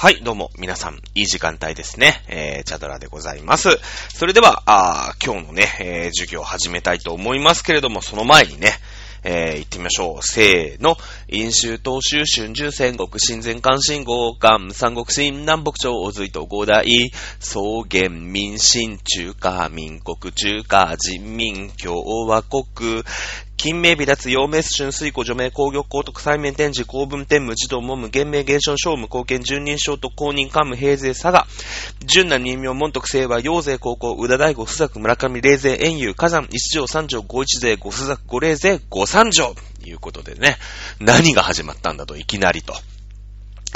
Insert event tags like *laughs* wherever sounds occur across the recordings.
はい、どうも、皆さん、いい時間帯ですね。えー、チャドラでございます。それでは、あ今日のね、えー、授業を始めたいと思いますけれども、その前にね、えー、行ってみましょう。せーの。飲酒、東州、春秋、戦国、新前関心、合関、三国、新南北朝、大隋と五代、草原、民進、中華、民国、中華、人民、共和国、金名微脱、陽明春水庫、除名、工業、高徳、催眠展示、公文天無、児童、文無、厳明、現象、小無、貢献、順人賞と公認、官無、平勢、佐賀、純南、任名、門徳、清和、陽勢、高校、宇田大吾、須作、村上、霊勢、遠遊、火山、一条、三条、五一税、五須作、五霊勢、五三条。いうことでね、何が始まったんだと、いきなりと。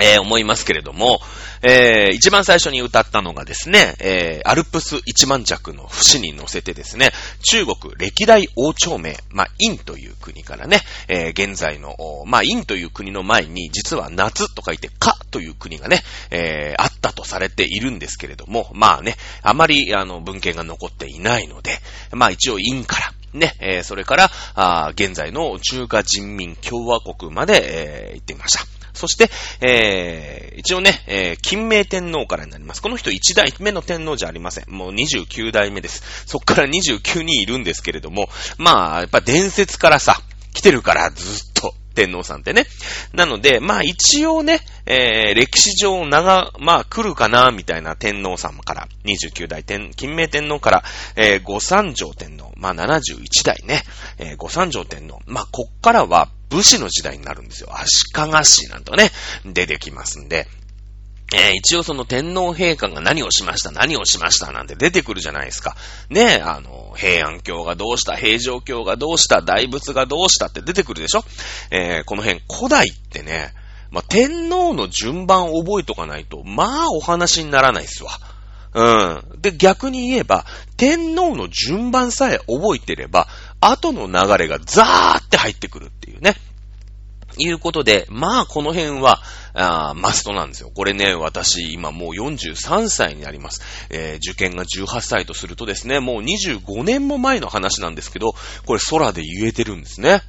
えー、思いますけれども、えー、一番最初に歌ったのがですね、えー、アルプス一万弱の節に乗せてですね、中国歴代王朝名、まあ、陰という国からね、え、現在の、まあ、陰という国の前に、実は夏と書いて、かという国がね、え、あったとされているんですけれども、まあね、あまり、あの、文献が残っていないので、まあ一応陰から、ね、え、それから、あ現在の中華人民共和国まで、え、行ってみました。そして、えー、一応ね、えー、金明天皇からになります。この人1代目の天皇じゃありません。もう29代目です。そっから29人いるんですけれども、まあ、やっぱ伝説からさ、来てるからずっと。天皇さんってね。なので、まあ一応ね、えー、歴史上長、まあ来るかな、みたいな天皇様から、29代天、金明天皇から、えー、五三条天皇、まあ71代ね、えー、五三条天皇。まあこっからは、武士の時代になるんですよ。足利氏なんとね、出てきますんで。えー、一応その天皇陛下が何をしました、何をしましたなんて出てくるじゃないですか。ねえ、あの、平安京がどうした、平城京がどうした、大仏がどうしたって出てくるでしょえー、この辺、古代ってね、まあ、天皇の順番を覚えとかないと、まあお話にならないっすわ。うん。で、逆に言えば、天皇の順番さえ覚えてれば、後の流れがザーって入ってくるっていうね。いうことで、まあこの辺は、あマストなんですよ。これね、私今もう43歳になります。えー、受験が18歳とするとですね、もう25年も前の話なんですけど、これ空で言えてるんですね。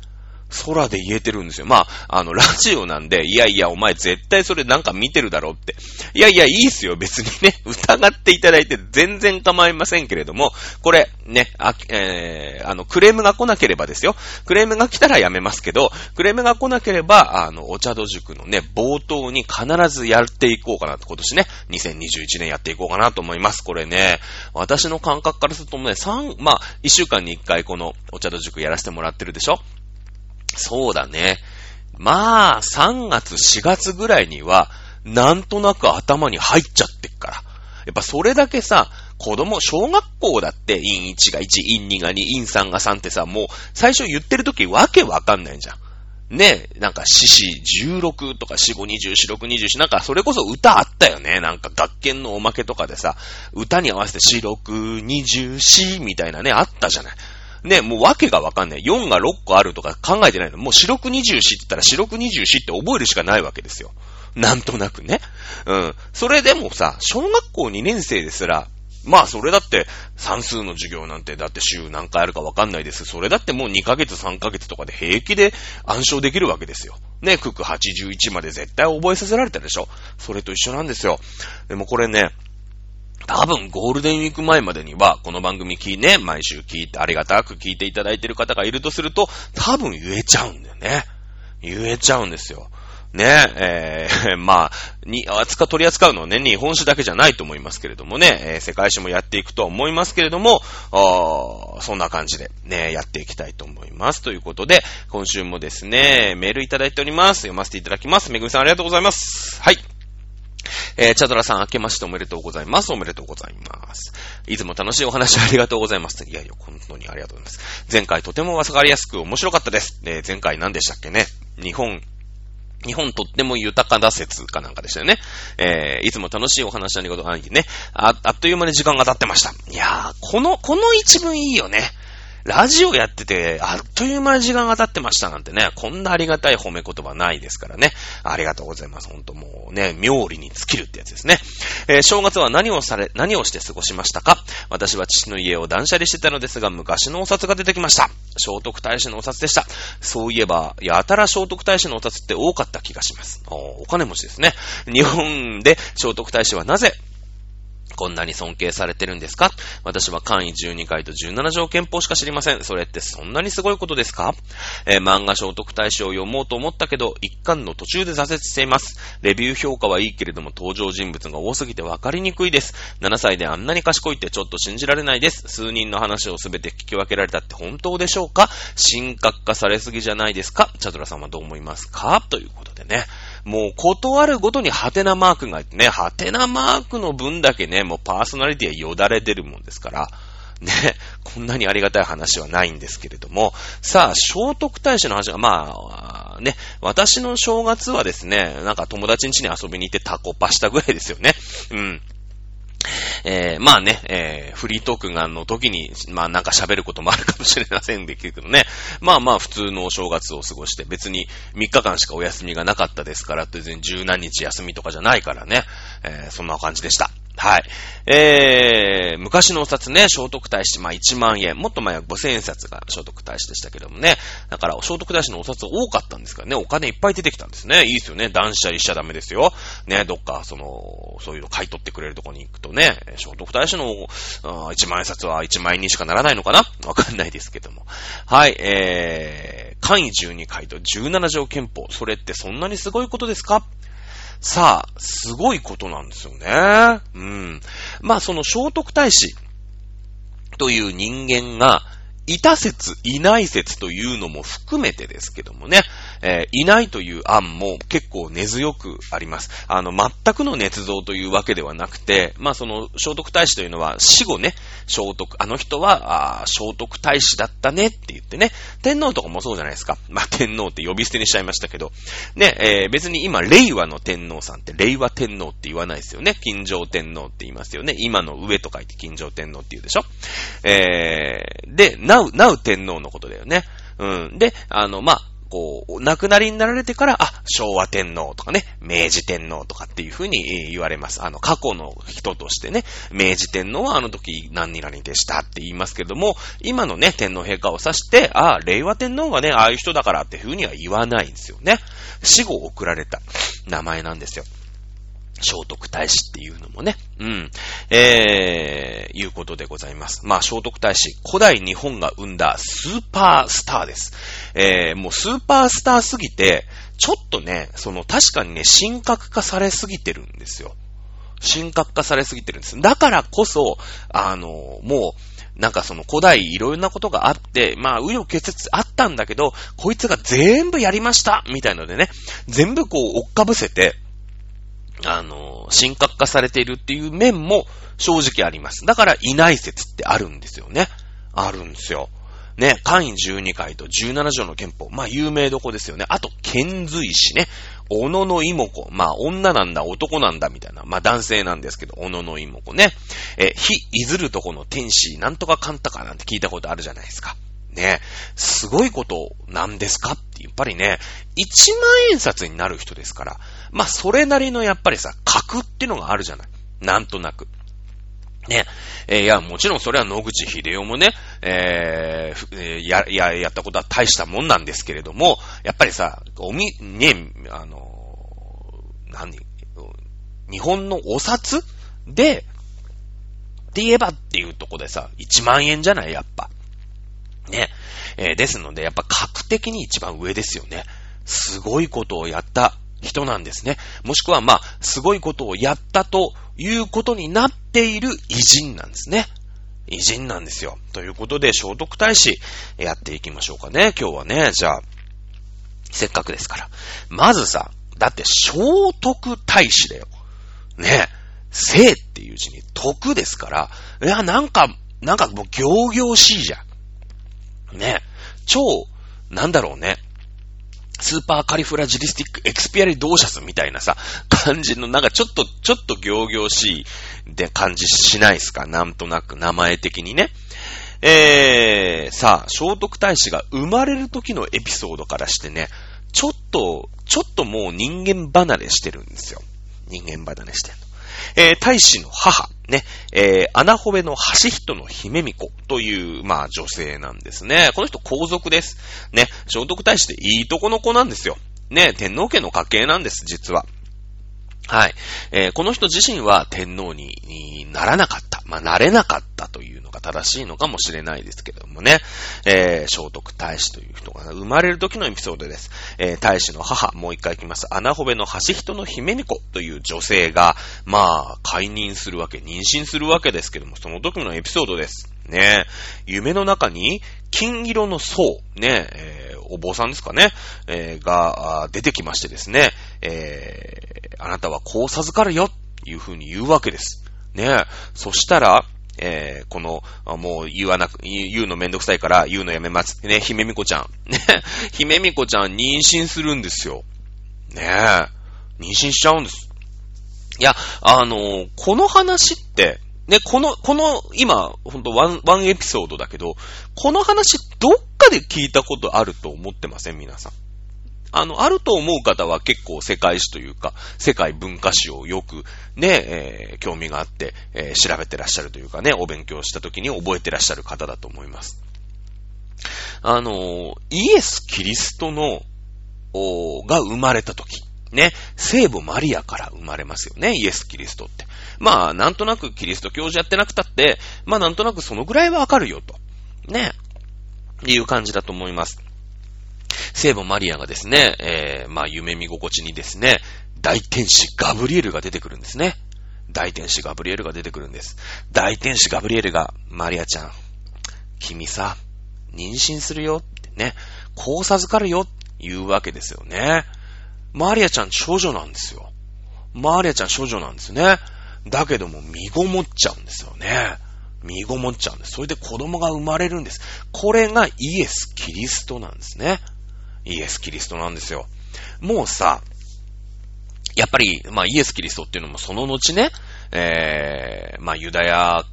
空で言えてるんですよ。まあ、あの、ラジオなんで、いやいや、お前絶対それなんか見てるだろうって。いやいや、いいっすよ、別にね。*laughs* 疑っていただいて全然構いませんけれども、これ、ね、あ、えー、あの、クレームが来なければですよ。クレームが来たらやめますけど、クレームが来なければ、あの、お茶戸塾のね、冒頭に必ずやっていこうかなと、今年ね、2021年やっていこうかなと思います。これね、私の感覚からするとね、3、まあ、1週間に1回このお茶戸塾やらせてもらってるでしょそうだね。まあ、3月、4月ぐらいには、なんとなく頭に入っちゃってっから。やっぱそれだけさ、子供、小学校だって、陰1が1、陰2が2、陰3が3ってさ、もう、最初言ってる時わけわかんないじゃん。ねえなんか、四四16とか四五二十四六二十四、なんか、それこそ歌あったよね。なんか、学研のおまけとかでさ、歌に合わせて四六二十四みたいなね、あったじゃない。ね、もうわけがわかんない。4が6個あるとか考えてないの。もう四六二十四って言ったら四六二十四って覚えるしかないわけですよ。なんとなくね。うん。それでもさ、小学校2年生ですら、まあそれだって算数の授業なんてだって週何回あるかわかんないです。それだってもう2ヶ月3ヶ月とかで平気で暗唱できるわけですよ。ね、クク81まで絶対覚えさせられたでしょ。それと一緒なんですよ。でもこれね、多分ゴールデンウィーク前までには、この番組聞いね、毎週聞いて、ありがたく聞いていただいてる方がいるとすると、多分言えちゃうんだよね。言えちゃうんですよ。ね、えー、*laughs* まあ、に、扱、取り扱うのはね、日本酒だけじゃないと思いますけれどもね、えー、世界史もやっていくとは思いますけれども、あそんな感じでね、やっていきたいと思います。ということで、今週もですね、メールいただいております。読ませていただきます。めぐみさんありがとうございます。はい。えー、チャドラさん、明けましておめでとうございます。おめでとうございます。いつも楽しいお話ありがとうございます。いやいや、本当にありがとうございます。前回とてもわかりやすく面白かったです。えー、前回何でしたっけね日本、日本とっても豊かだ説かなんかでしたよね。えー、いつも楽しいお話ありがとう、あね。あ、あっという間に時間が経ってました。いやー、この、この一文いいよね。ラジオやってて、あっという間に時間が経ってましたなんてね、こんなありがたい褒め言葉ないですからね。ありがとうございます。ほんともうね、妙利に尽きるってやつですね。えー、正月は何をされ、何をして過ごしましたか？私は父の家を断捨離してたのですが、昔のお札が出てきました。聖徳太子のお札でした。そういえば、やたら聖徳太子のお札って多かった気がします。お金持ちですね。日本で聖徳太子はなぜこんなに尊敬されてるんですか？私は簡位12回と17条憲法しか知りません。それってそんなにすごいことですか？えー、漫画聖徳太子を読もうと思ったけど、一巻の途中で挫折しています。レビュー評価はいいけれども登場人物が多すぎて分かりにくいです。7歳であんなに賢いってちょっと信じられないです。数人の話をすべて聞き分けられたって本当でしょうか？神格化されすぎじゃないですか？チャドラさんはどう思いますか？ということでね。もう、断るごとにハテナマークがね、ハテナマークの分だけね、もうパーソナリティはよだれ出るもんですから、ね、こんなにありがたい話はないんですけれども、さあ、聖徳太子の話は、まあ、ね、私の正月はですね、なんか友達ん家に遊びに行ってタコパしたぐらいですよね。うん。えー、まあね、えー、フリートークがの時に、まあなんか喋ることもあるかもしれませんでけどね。まあまあ普通のお正月を過ごして、別に3日間しかお休みがなかったですから、別に十何日休みとかじゃないからね、えー、そんな感じでした。はい。えー、昔のお札ね、聖徳太子、まあ1万円、もっと前は5000円札が聖徳太子でしたけどもね。だから、聖徳太子のお札多かったんですからね、お金いっぱい出てきたんですね。いいですよね。断捨離しちゃダメですよ。ね、どっか、その、そういうの買い取ってくれるとこに行くとね、聖徳太子の1万円札は1万円にしかならないのかな？わかんないですけども。はい、えー、簡易12回と17条憲法。それってそんなにすごいことですか？さあ、すごいことなんですよね。うん。まあ、その聖徳太子という人間が、いた説、いない説というのも含めてですけどもね、えー、いないという案も結構根強くあります。あの、全くの捏造というわけではなくて、まあその、聖徳太子というのは死後ね、聖徳、あの人は、聖徳太子だったねって言ってね、天皇とかもそうじゃないですか。まあ天皇って呼び捨てにしちゃいましたけど、ね、えー、別に今、令和の天皇さんって令和天皇って言わないですよね。金城天皇って言いますよね。今の上と書いて金城天皇って言うでしょ。えー、で、なう、なう天皇のことだよね。うん。で、あの、まあ、こう、亡くなりになられてから、あ、昭和天皇とかね、明治天皇とかっていうふうに言われます。あの、過去の人としてね、明治天皇はあの時何々でしたって言いますけども、今のね、天皇陛下を指して、あ、令和天皇がね、ああいう人だからっていうふうには言わないんですよね。死後送られた名前なんですよ。聖徳太子っていうのもね、うん、えー、いうことでございます。まあ、聖徳太子、古代日本が生んだスーパースターです。えー、もうスーパースターすぎて、ちょっとね、その確かにね、神格化されすぎてるんですよ。神格化されすぎてるんです。だからこそ、あの、もう、なんかその古代いろんなことがあって、まあ、紆余曲折あったんだけど、こいつが全部やりましたみたいのでね、全部こう追っかぶせて、あの、神格化されているっていう面も正直あります。だから、いない説ってあるんですよね。あるんですよ。ね、簡位12回と17条の憲法。まあ、有名どこですよね。あと、遣隋使ね。小野の妹子。まあ、女なんだ、男なんだ、みたいな。まあ、男性なんですけど、小野の妹子ね。え、非いずるとこの天使、なんとかかんたかなんて聞いたことあるじゃないですか。ね、すごいことなんですかって、やっぱりね、1万円札になる人ですから、まあ、それなりのやっぱりさ、格ってのがあるじゃない。なんとなく。ね。えー、いや、もちろんそれは野口秀夫もね、えー、や、や、やったことは大したもんなんですけれども、やっぱりさ、おみ、ね、あの、何、日本のお札？で、って言えばっていうとこでさ、1万円じゃない？やっぱ。ね。えー、ですので、やっぱ格的に一番上ですよね。すごいことをやった人なんですね。もしくは、まあ、すごいことをやったということになっている偉人なんですね。偉人なんですよ。ということで、聖徳太子、やっていきましょうかね。今日はね、じゃあ、せっかくですから。まずさ、だって聖徳太子だよ。ね。聖っていう字に徳ですから、いや、なんか、なんかもう仰々しいじゃん。ね。超、なんだろうね。 Supercalifragilisticexpialidocious みたいなさ、感じの、なんかちょっと、ちょっと仰々しいで感じしないですか？なんとなく名前的にね。えー、さあ、聖徳太子が生まれる時のエピソードからしてね、ちょっと、ちょっともう人間離れしてるんですよ。人間離れしてる。えー、大使の母、ね、えー、穴褒めの橋人の姫巫子という、まあ女性なんですね。この人皇族です。ね、聖徳太子っていいとこの子なんですよ。ね、天皇家の家系なんです、実は。はい。えー、この人自身は天皇にならなかった。まあ、なれなかったというのが正しいのかもしれないですけどもね。えー、聖徳太子という人が生まれる時のエピソードです。えー、太子の母、もう一回行きます。穴穂部の橋人の姫巫女という女性が、まあ、解任するわけ、妊娠するわけですけども、その時のエピソードです。ね夢の中に、金色の層、ねえー、お坊さんですかね、えー、が、出てきましてですね、えー、あなたはこう授かるよ、というふうに言うわけです。ねそしたら、えー、この、もう言わなく、言うのめんどくさいから言うのやめます。ね、姫みこちゃん。*laughs* ね、姫みこちゃん妊娠するんですよ。ねえ、妊娠しちゃうんです。いや、あのー、この話って、ね、この、この、今、ほんとワン、ワンエピソードだけど、この話、どっかで聞いたことあると思ってません？皆さん。あの、あると思う方は結構世界史というか、世界文化史をよくね、えー、興味があって、えー、調べてらっしゃるというかね、お勉強した時に覚えてらっしゃる方だと思います。あの、イエス・キリストの、おが生まれた時、ね、聖母マリアから生まれますよね、イエス・キリストって。まあ、なんとなくキリスト教授やってなくたって、まあなんとなくそのぐらいはわかるよと。ね。いう感じだと思います。聖母マリアがですね、えー、まあ夢見心地にですね、大天使ガブリエルが出てくるんですね。大天使ガブリエルが出てくるんです。大天使ガブリエルが、マリアちゃん、君さ、妊娠するよってね、こう授かるよって言うわけですよね。マリアちゃん少女なんですよ。マリアちゃん少女なんですね。だけども、身ごもっちゃうんですよね。身ごもっちゃうんです。それで子供が生まれるんです。これがイエス・キリストなんですね。イエス・キリストなんですよ。もうさ、やっぱり、まあイエス・キリストっていうのもその後ね、えー、まあユダヤ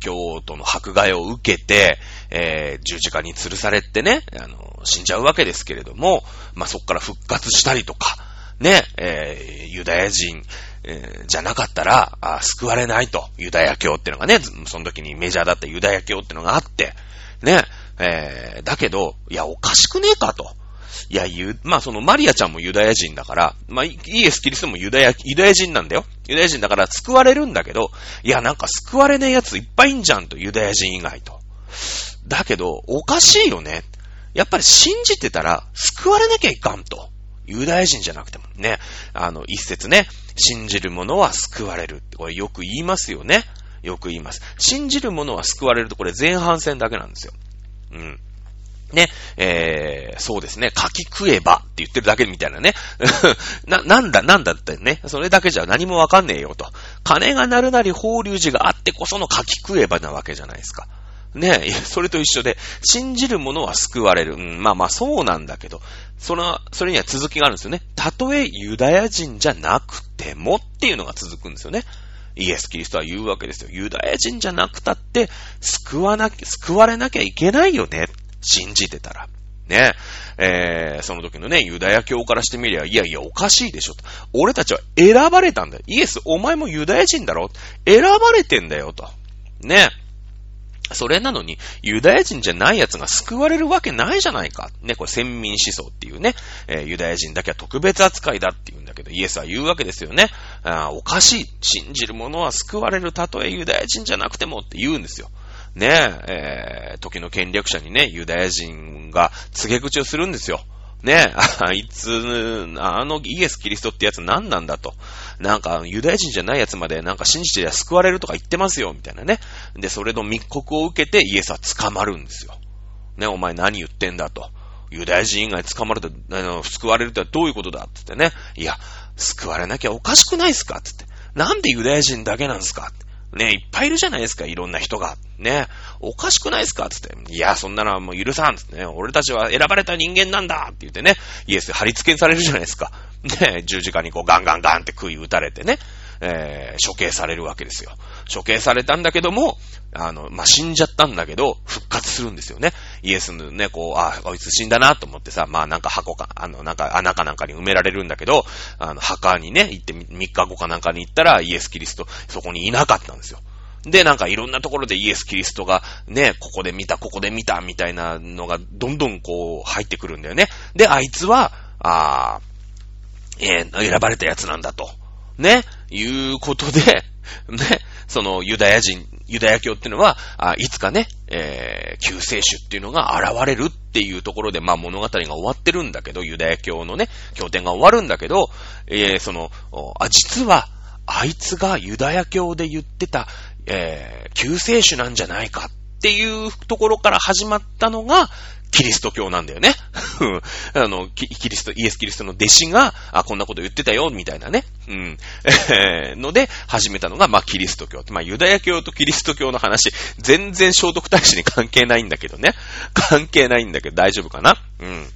教徒の迫害を受けて、えー、十字架に吊るされてね、あの、死んじゃうわけですけれども、まあそっから復活したりとか、ね、えー、ユダヤ人、えー、じゃなかったらあ、救われないと。ユダヤ教ってのがね、その時にメジャーだったユダヤ教ってのがあって、ね、えー、だけど、いや、おかしくねえかと。いや、ゆ、まあ、そのマリアちゃんもユダヤ人だから、まあ、イエス・キリストもユダヤ、ユダヤ人なんだよ。ユダヤ人だから救われるんだけど、いや、なんか救われねえ奴いっぱいいんじゃんと、ユダヤ人以外と。だけど、おかしいよね。やっぱり信じてたら、救われなきゃいかんと。ユダヤ人じゃなくてもね、あの、一説ね、信じる者は救われるって、これよく言いますよね。よく言います。信じる者は救われると、これ前半戦だけなんですよ。うん。ね、えー、そうですね、柿食えばって言ってるだけみたいなね。*laughs* な、なんだ、なんだってね。それだけじゃ何もわかんねえよと。金が鳴るなり法隆寺があってこその柿食えばなわけじゃないですか。ねえ *laughs* それと一緒で、信じる者は救われる。うん、まあまあそうなんだけど、その、それには続きがあるんですよね。たとえユダヤ人じゃなくてもっていうのが続くんですよね。イエス・キリストは言うわけですよ。ユダヤ人じゃなくたって、救わなき、救われなきゃいけないよね。信じてたら。ね。えー、その時のね、ユダヤ教からしてみりゃ、いやいや、おかしいでしょ。俺たちは選ばれたんだよ。イエス、お前もユダヤ人だろ選ばれてんだよ、と。ねえ。それなのに、ユダヤ人じゃない奴が救われるわけないじゃないか。ね、これ先民思想っていうね、えー、ユダヤ人だけは特別扱いだって言うんだけど、イエスは言うわけですよね。あおかしい。信じる者は救われる。たとえユダヤ人じゃなくてもって言うんですよ。ねえ、えー、時の権力者にね、ユダヤ人が告げ口をするんですよ。ねえ、あいつ、あのイエス・キリストってやつ何なんだと。なんか、ユダヤ人じゃないやつまでなんか信じてりゃ救われるとか言ってますよ、みたいなね。で、それの密告を受けてイエスは捕まるんですよ。ね、お前何言ってんだと。ユダヤ人以外捕まると、あの、救われるってどういうことだって言ってね。いや、救われなきゃおかしくないっすかって言って。なんでユダヤ人だけなんですか。ね、いっぱいいるじゃないですか、いろんな人が。ね、おかしくないですかつって。いや、そんなのはもう許さんつってね、俺たちは選ばれた人間なんだって言ってね、イエス貼り付けにされるじゃないですか。ね、十字架にこうガンガンガンって杭打たれてね。えー、処刑されるわけですよ。処刑されたんだけども、あの、まあ、死んじゃったんだけど、復活するんですよね。イエスのね、こう、あ、こいつ死んだなと思ってさ、まあなんか箱か、あの、なんか穴かなんかに埋められるんだけど、あの、墓にね、行って3日後かなんかに行ったら、イエス・キリスト、そこにいなかったんですよ。で、なんかいろんなところでイエス・キリストがね、ここで見た、ここで見た、みたいなのがどんどんこう入ってくるんだよね。で、あいつは、ああえー、選ばれたやつなんだと。ね、いうことで、*laughs* ね、そのユダヤ人、ユダヤ教っていうのは、あいつかね、えー、救世主っていうのが現れるっていうところで、まあ物語が終わってるんだけど、ユダヤ教のね、経典が終わるんだけど、えー、その、あ、実は、あいつがユダヤ教で言ってた、えー、救世主なんじゃないかっていうところから始まったのが、キリスト教なんだよね。あの、キリスト、イエス・キリストの弟子が、あ、こんなこと言ってたよ、みたいなね。うん。えー、ので、始めたのが、まあ、キリスト教。まあ、ユダヤ教とキリスト教の話、全然聖徳太子に関係ないんだけどね。*laughs* 関係ないんだけど、大丈夫かな？うん。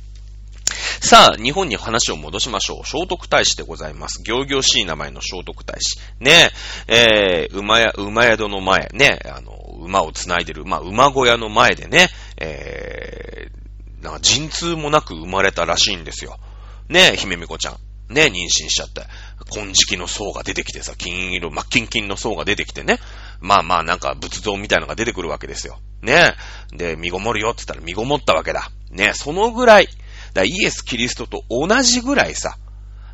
さあ、日本に話を戻しましょう。聖徳太子でございます。行々しい名前の聖徳太子。ねえ、ー、馬屋、馬宿の前、ね、あの、馬を繋いでる、まあ、馬小屋の前でね、えー、なんか陣痛もなく生まれたらしいんですよ。ねえ、姫美子ちゃん。ね、妊娠しちゃって、金色の層が出てきてさ、金色、真っ金金の層が出てきてね。まあまあなんか仏像みたいのが出てくるわけですよ。ね。で、身ごもるよって言ったら身ごもったわけだ。ね、そのぐらい、だイエス・キリストと同じぐらいさ、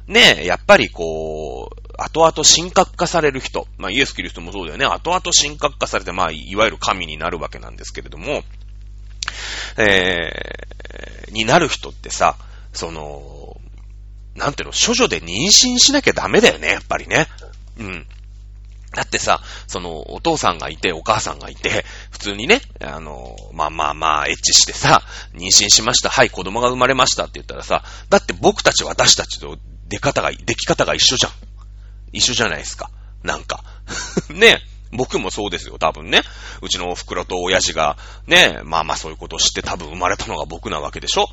ねえ、やっぱりこう、後々神格化される人、まあイエス・キリストもそうだよね、後々神格化されて、まあいわゆる神になるわけなんですけれども、えー、になる人ってさ、その、なんていうの、処女で妊娠しなきゃダメだよね、やっぱりね。うん。だってさ、その、お父さんがいて、お母さんがいて、普通にね、あの、まあまあまあ、エッチしてさ、妊娠しました、はい、子供が生まれましたって言ったらさ、だって僕たち、私たちと出方が、出来方が一緒じゃん。一緒じゃないですか。なんか。*laughs* ね。僕もそうですよ、多分ね。うちのお袋と親父が、ね、まあまあそういうことを知って多分生まれたのが僕なわけでしょ。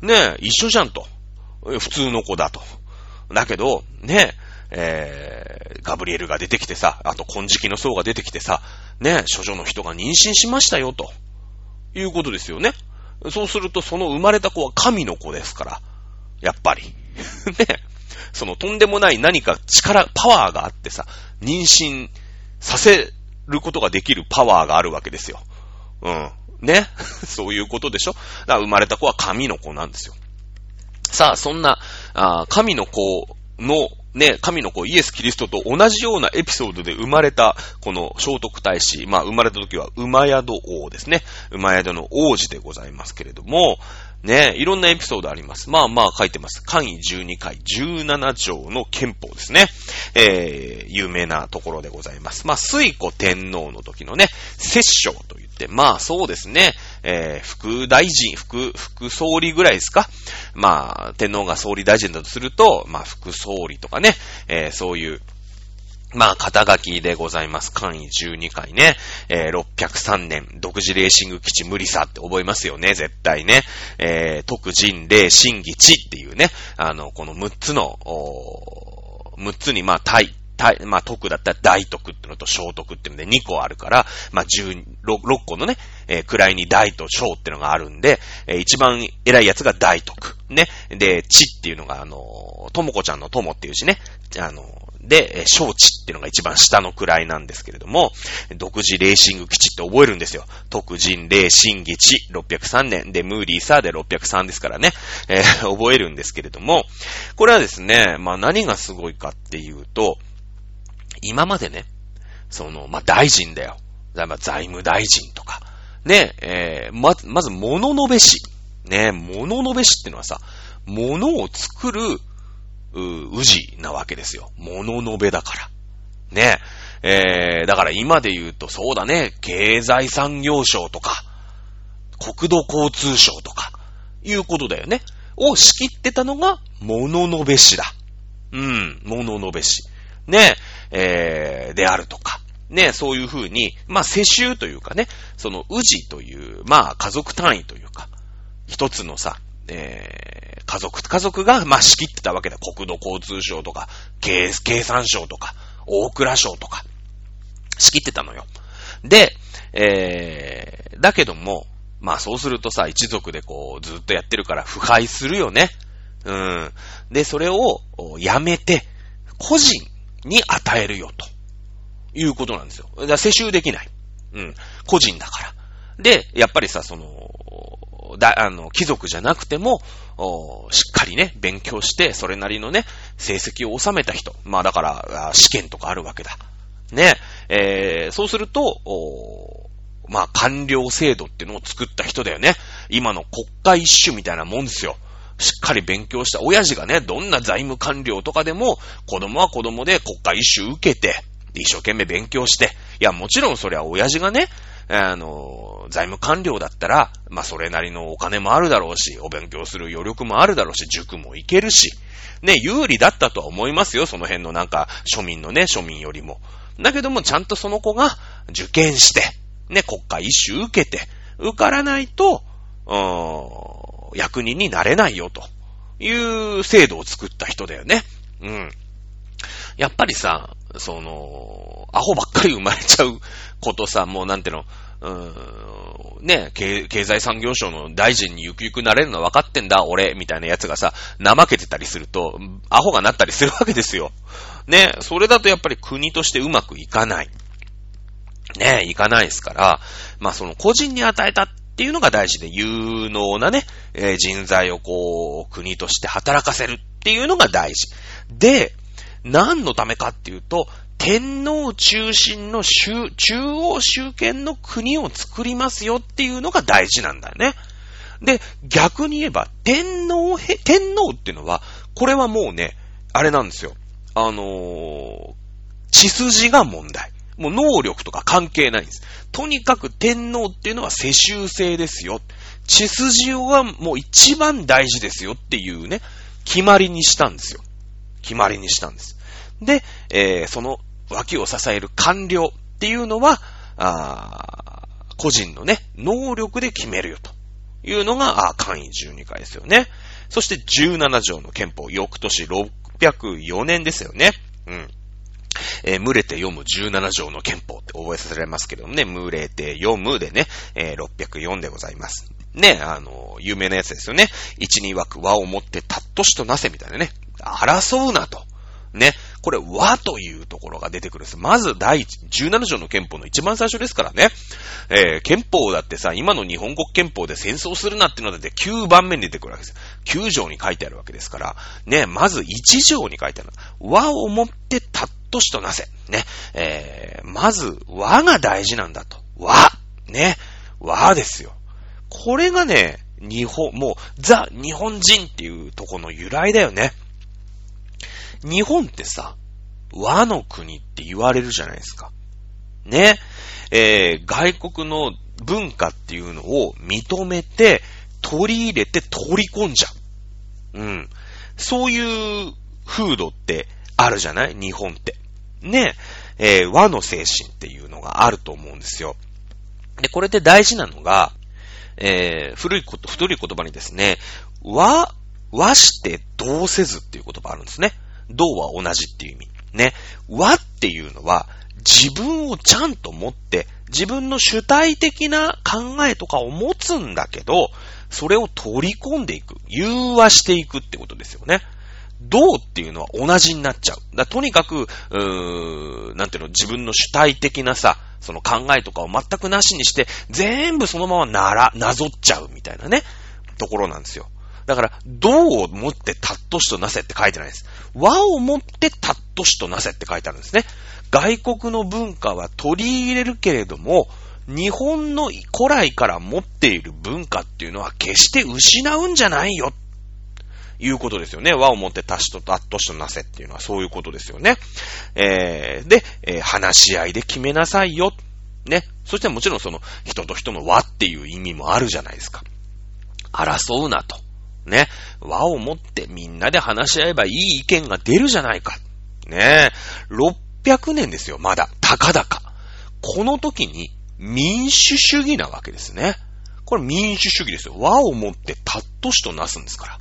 ね、一緒じゃんと。普通の子だと。だけど、ね、えー、ガブリエルが出てきてさ、あと金色の層が出てきてさ、ね、処女の人が妊娠しましたよ、と。いうことですよね。そうすると、その生まれた子は神の子ですから、やっぱり。*laughs* ね、そのとんでもない何か力、パワーがあってさ、妊娠させることができるパワーがあるわけですよ。うん。ね？*laughs* そういうことでしょ？だから生まれた子は神の子なんですよ。さあ、そんな、あ神の子の、ね、神の子イエス・キリストと同じようなエピソードで生まれた、この聖徳太子、まあ生まれた時は馬宿王ですね。馬宿の王子でございますけれども、ね、いろんなエピソードあります。まあまあ書いてます。簡位12回17条の憲法ですね。えー、有名なところでございます。まあ、水古天皇の時のね、摂政と言って、まあそうですね、えー、副大臣、副、副総理ぐらいですか？まあ、天皇が総理大臣だとすると、まあ副総理とかね、えー、そういう、まあ、肩書きでございます。簡位12回ね。えー、603年、独自レーシング基地無理さって覚えますよね、絶対ね。えー、特人レーシンギ地っていうね、あの、この6つの、6つに、まあ、対、対、まあ、徳だったら大徳ってのと小徳ってので2個あるから、まあ、16個のね、えー、位に大と小ってのがあるんで、えー、一番偉いやつが大徳。ね。で、地っていうのが、あのー、ともこちゃんのともっていうしね、あのー、で、小地っていうのが一番下の位なんですけれども、独自レーシング基地って覚えるんですよ。特人レーシング地603年で、ムーリーサーで603ですからね、えー、*laughs* 覚えるんですけれども、これはですね、まあ何がすごいかっていうと、今までね、その、まあ大臣だよ。ま、財務大臣とか、ね、えー、まず、まず、物のべし。ね、物のべしってのはさ、物を作るう、宇治なわけですよ。物のべだから。ね。えー、だから今で言うとそうだね、経済産業省とか、国土交通省とか、いうことだよね。を仕切ってたのが、物のべしだ。うん、物のべし。ね、えー、であるとか。ね、そういうふうに、まあ、世襲というかね、その、宇治という、まあ、家族単位というか、一つのさ、えー、家族、家族が、まあ、仕切ってたわけだ。国土交通省とか、経、経産省とか大蔵省とか、仕切ってたのよ。で、えー、だけども、まあそうするとさ、一族でこう、ずっとやってるから腐敗するよね。うん。で、それをやめて、個人に与えるよ、ということなんですよ。だから世襲できない。うん。個人だから。で、やっぱりさ、その、だ、あの、貴族じゃなくても、しっかりね、勉強して、それなりのね、成績を収めた人。まあだから、試験とかあるわけだ。ね。えー、そうすると、まあ官僚制度っていうのを作った人だよね。今の国家一種みたいなもんですよ。しっかり勉強した。親父がね、どんな財務官僚とかでも、子供は子供で国家一種受けて、一生懸命勉強して。いや、もちろんそれは親父がね、あの、財務官僚だったら、まあ、それなりのお金もあるだろうし、お勉強する余力もあるだろうし、塾も行けるし、ね、有利だったとは思いますよ、その辺のなんか、庶民のね、庶民よりも。だけども、ちゃんとその子が受験して、ね、国家一種受けて、受からないと、うーん、役人になれないよ、という制度を作った人だよね。うん。やっぱりさ、その、アホばっかり生まれちゃうことさ、もうなんていうの、うーん、ね、経済産業省の大臣にゆくゆくなれるのは分かってんだ、俺、みたいなやつがさ、怠けてたりすると、アホがなったりするわけですよ。ね、それだとやっぱり国としてうまくいかない。ね、いかないですから、まあその個人に与えたっっていうのが大事で、有能なね、えー、人材をこう、国として働かせるっていうのが大事。で、何のためかっていうと、天皇中心の中央集権の国を作りますよっていうのが大事なんだよね。で、逆に言えば、天皇へ、天皇っていうのは、これはもうね、あれなんですよ。あのー、血筋が問題。もう能力とか関係ないんです。とにかく天皇っていうのは世襲制ですよ。血筋はもう一番大事ですよっていうね、決まりにしたんですよ。決まりにしたんです。で、えー、その脇を支える官僚っていうのは、あ個人のね、能力で決めるよというのが、あ簡易12回ですよね。そして17条の憲法、翌年604年ですよね。うん。えー、群れて読む17条の憲法って覚えさせられますけどもね、群れて読むでね、えー、604でございます。ね、あの、有名なやつですよね。一二枠和をもってたっとしとなせみたいなね。争うなと。ね。これ和というところが出てくるんです。まず第17条の憲法の一番最初ですからね。えー、憲法だってさ、今の日本国憲法で戦争するなっていうのだって9番目に出てくるわけです。9条に書いてあるわけですから。ね、まず1条に書いてある。和をもってたっとしとなせ。ね。えー、まず和が大事なんだと。和。ね。和ですよ。これがね、日本、もう、ザ・日本人っていうとこの由来だよね。日本ってさ、和の国って言われるじゃないですか。ね。えー、外国の文化っていうのを認めて、取り入れて取り込んじゃう。うん。そういう風土ってあるじゃない？日本って。ね。えー、和の精神っていうのがあると思うんですよ。で、これで大事なのが、えー、古いこと、古い言葉にですね、和、和して同せずっていう言葉あるんですね。同は同じっていう意味。ね。和っていうのは、自分をちゃんと持って、自分の主体的な考えとかを持つんだけど、それを取り込んでいく。融和していくってことですよね。どうっていうのは同じになっちゃう。だとにかく、うーんなんていうの、自分の主体的なさ、その考えとかを全くなしにして、全部そのままなら、なぞっちゃうみたいなね、ところなんですよ。だから、銅を持ってたっとしとなせって書いてないです。和を持ってたっとしとなせって書いてあるんですね。外国の文化は取り入れるけれども、日本の古来から持っている文化っていうのは決して失うんじゃないよ。いうことですよね。和を持ってたしとたっとしとなせっていうのはそういうことですよね。えー、で、えー、話し合いで決めなさいよ。ね。そしてもちろんその人と人の和っていう意味もあるじゃないですか。争うなと。ね、和をもってみんなで話し合えばいい意見が出るじゃないか。ね600年ですよ、まだ。たかだか。この時に民主主義なわけですね。これ民主主義ですよ。和をもってたっとしとなすんですから。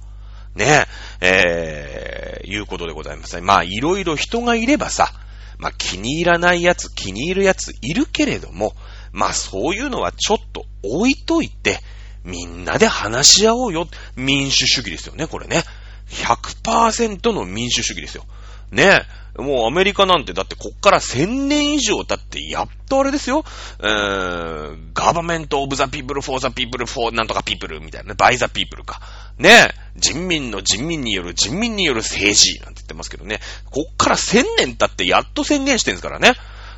ねえ、えー、いうことでございます。まあ、いろいろ人がいればさ、まあ、気に入らないやつ、気に入るやついるけれども、まあ、そういうのはちょっと置いといて、みんなで話し合おうよ。民主主義ですよね、これね。100%の民主主義ですよ。ねえもうアメリカなんてだってこっから1000年以上経ってやっとあれですよ。えー、 Government of the people for the people for なんとか people みたいなね。 By the people か。ね人民の人民による人民による政治なんて言ってますけどね。こっから1000年経ってやっと宣言してるんですからね。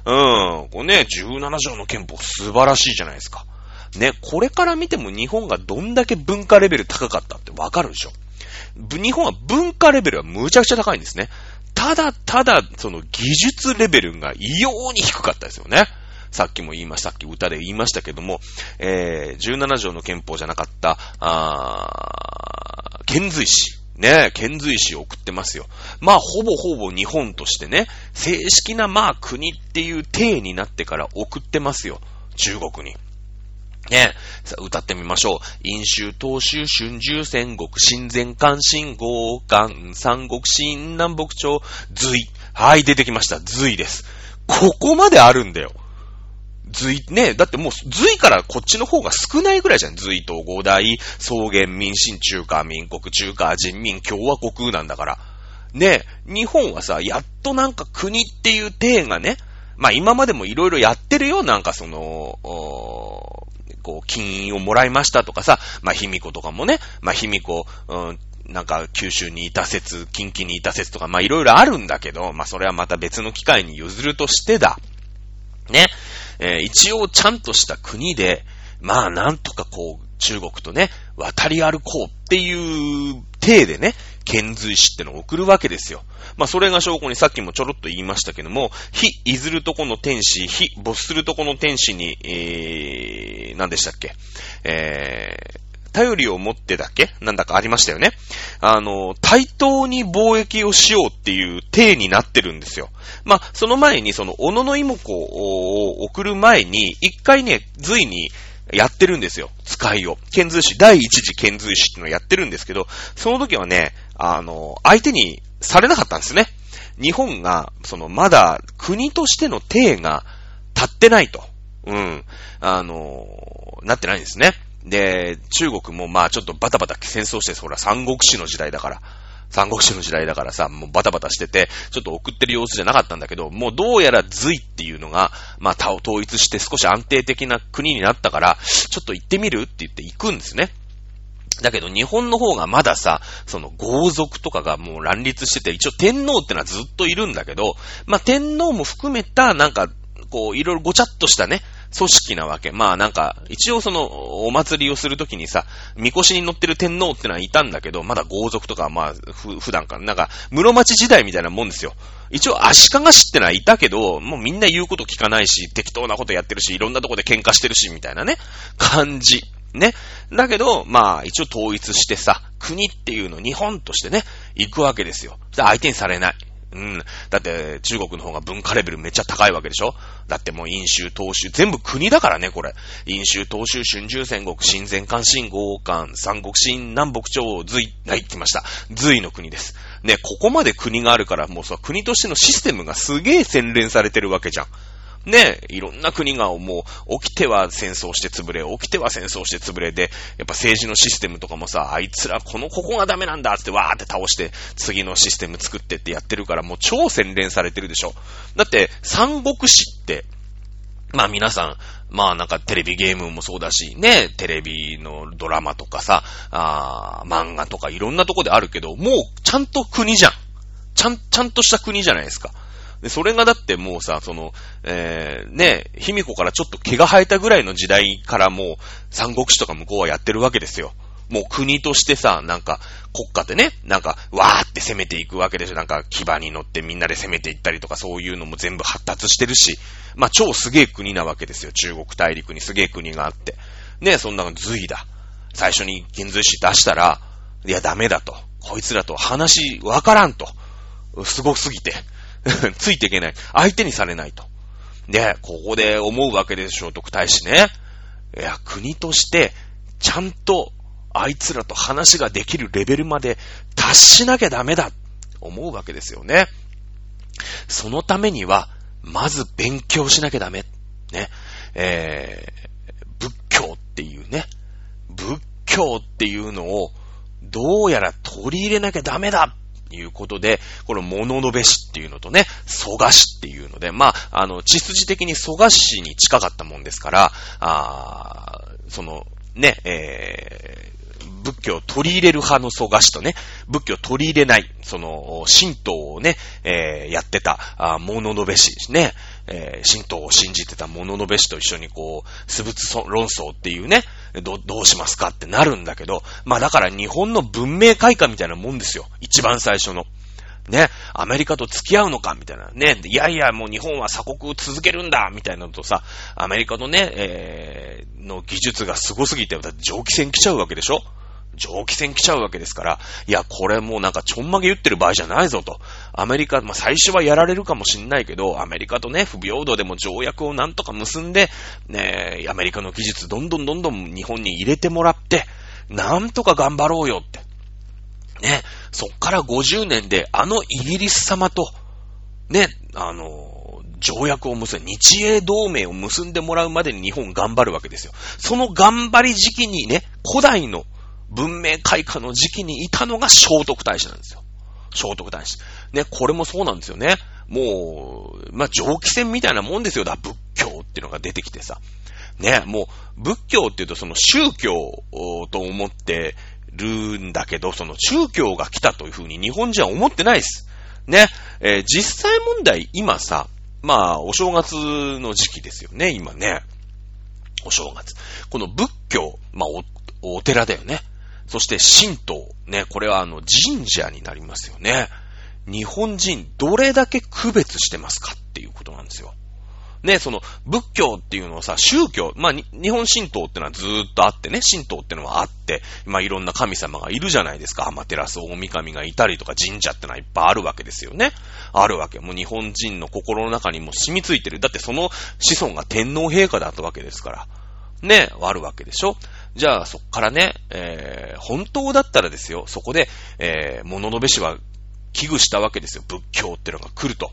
うん。これね、17条の憲法素晴らしいじゃないですか。ね、これから見ても日本がどんだけ文化レベル高かったってわかるでしょ。日本は文化レベルはむちゃくちゃ高いんですね。ただただ、その技術レベルが異様に低かったですよね。さっきも言いました、さっき歌で言いましたけども、えー、17条の憲法じゃなかった、あー、遣隋使。ね、遣隋使を送ってますよ。まあ、ほぼほぼ日本としてね、正式なまあ国っていう体になってから送ってますよ。中国に。ねさあ、歌ってみましょう。飲酒、東州、春秋、戦国、新前関、新豪関、三国、新南北朝、隋。はい、出てきました。隋です。ここまであるんだよ。隋、ね、だってもう隋からこっちの方が少ないぐらいじゃん。隋と五大、草原民進中華民国中華人民共和国なんだから。ね、日本はさ、やっとなんか国っていう体がね、まあ今までもいろいろやってるよ。なんかその、こう、金印をもらいましたとかさ、まあ、卑弥呼とかもね、まあ、卑弥呼、うん、なんか、九州にいた説、近畿にいた説とか、まあ、いろいろあるんだけど、まあ、それはまた別の機会に譲るとしてだ。ね。えー、一応ちゃんとした国で、まあ、なんとかこう、中国とね、渡り歩こうっていう体でね、遣隋使ってのを送るわけですよ。まあ、それが証拠にさっきもちょろっと言いましたけども、非いずるとこの天使、非没するとこの天使に、えー、何でしたっけ？えー、頼りを持ってだけ？なんだかありましたよね。あの、対等に貿易をしようっていう体になってるんですよ。まあ、その前に、その、小野の妹子を送る前に、一回ね、隋に、やってるんですよ。使いを。遣隋使、第一次遣隋使っていうのをやってるんですけど、その時はね、あの、相手にされなかったんですね。日本が、その、まだ国としての体が立ってないと。うん。あの、なってないんですね。で、中国もまあちょっとバタバタ戦争して、ほら三国志の時代だから。三国志の時代だからさ、もうバタバタしてて、ちょっと送ってる様子じゃなかったんだけど、もうどうやら隋っていうのが、まあ、他を統一して少し安定的な国になったから、ちょっと行ってみるって言って行くんですね。だけど日本の方がまださ、その豪族とかがもう乱立してて、一応天皇ってのはずっといるんだけど、まあ、天皇も含めた、なんか、こう、いろいろごちゃっとしたね、組織なわけ。まあなんか、一応その、お祭りをするときにさ、みこしに乗ってる天皇ってのはいたんだけど、まだ豪族とか、まあ、ふ、普段から、なんか、室町時代みたいなもんですよ。一応足利氏ってのはいたけど、もうみんな言うこと聞かないし、適当なことやってるし、いろんなとこで喧嘩してるし、みたいなね、感じ。ね。だけど、まあ、一応統一してさ、国っていうの、日本としてね、行くわけですよ。相手にされない。うん。だって、中国の方が文化レベルめっちゃ高いわけでしょ？だってもう、飲州、東州、全部国だからね、これ。飲州、東州、春秋戦国、新前漢、新豪漢、三国、新南北朝、隋、はい、来ました。隋の国です。ね、ここまで国があるから、もうさ、国としてのシステムがすげえ洗練されてるわけじゃん。ね、いろんな国がもう、起きては戦争して潰れ、起きては戦争して潰れで、やっぱ政治のシステムとかもさ、あいつらこの、ここがダメなんだってわーって倒して、次のシステム作ってってやってるから、もう超洗練されてるでしょ。だって、三国志って、まあ皆さん、まあなんかテレビゲームもそうだし、ね、テレビのドラマとかさ、あ漫画とかいろんなとこであるけど、もうちゃんと国じゃん。ちゃん、ちゃんとした国じゃないですか。で、それがだってもうさ、その、えー、ね、卑弥呼からちょっと毛が生えたぐらいの時代からもう、三国志とか向こうはやってるわけですよ。もう国としてさ、なんか国家でね、なんかわーって攻めていくわけでしょ。なんか牙に乗ってみんなで攻めていったりとかそういうのも全部発達してるし、まあ超すげえ国なわけですよ。中国大陸にすげえ国があって。ね、そんなの随だ。最初に現在史出したら、いやダメだと。こいつらと話わからんと。すごすぎて。*laughs* ついていけない。相手にされないと。で、ここで思うわけでしょう、徳大使ね。いや、国として、ちゃんと、あいつらと話ができるレベルまで達しなきゃダメだ。思うわけですよね。そのためには、まず勉強しなきゃダメ。ね。えー、仏教っていうね、仏教っていうのを、どうやら取り入れなきゃダメだいうことで、この物のべしっていうのとね、蘇我氏っていうので、まあ、あの、地筋的に蘇我氏に近かったもんですから、あその、ね、えー、仏教を取り入れる派の蘇我氏とね、仏教を取り入れない、その、神道をね、えー、やってた、あ物のべしですね、えー、神道を信じてた物のべしと一緒にこう、素仏論争っていうね、ど、どうしますかってなるんだけど、まあだから日本の文明開化みたいなもんですよ。一番最初の。ね、アメリカと付き合うのかみたいな。ね、いやいや、もう日本は鎖国続けるんだみたいなのとさ、アメリカのね、えー、の技術が凄すぎて、だって、蒸気船来ちゃうわけでしょ蒸気船来ちゃうわけですから、いや、これもうなんかちょんまげ言ってる場合じゃないぞと。アメリカ、まあ、最初はやられるかもしんないけど、アメリカとね、不平等でも条約をなんとか結んで、ね、アメリカの技術どんどんどんどん日本に入れてもらって、なんとか頑張ろうよって。ね、そっから50年であのイギリス様と、ね、あの、条約を結ん、日英同盟を結んでもらうまでに日本頑張るわけですよ。その頑張り時期にね、古代の文明開化の時期にいたのが聖徳太子なんですよ。聖徳太子。ね、これもそうなんですよね。もう、まあ、蒸気船みたいなもんですよ。だ、仏教っていうのが出てきてさ。ね、もう、仏教っていうとその宗教と思ってるんだけど、その宗教が来たというふうに日本人は思ってないです。ね、えー、実際問題、今さ、まあ、お正月の時期ですよね、今ね。お正月。この仏教、まあお、お寺だよね。そして神道。ね、これはあの神社になりますよね。日本人どれだけ区別してますかっていうことなんですよ。ね、その仏教っていうのはさ、宗教、まあ、日本神道ってのはずーっとあってね、神道ってのはあって、まあ、いろんな神様がいるじゃないですか。アマテラス大神がいたりとか神社ってのはいっぱいあるわけですよね。あるわけ。もう日本人の心の中にも染みついてる。だってその子孫が天皇陛下だったわけですから。ね、あるわけでしょじゃあ、そっからね、えー、本当だったらですよ、そこで、えー、物のべしは危惧したわけですよ。仏教ってのが来ると。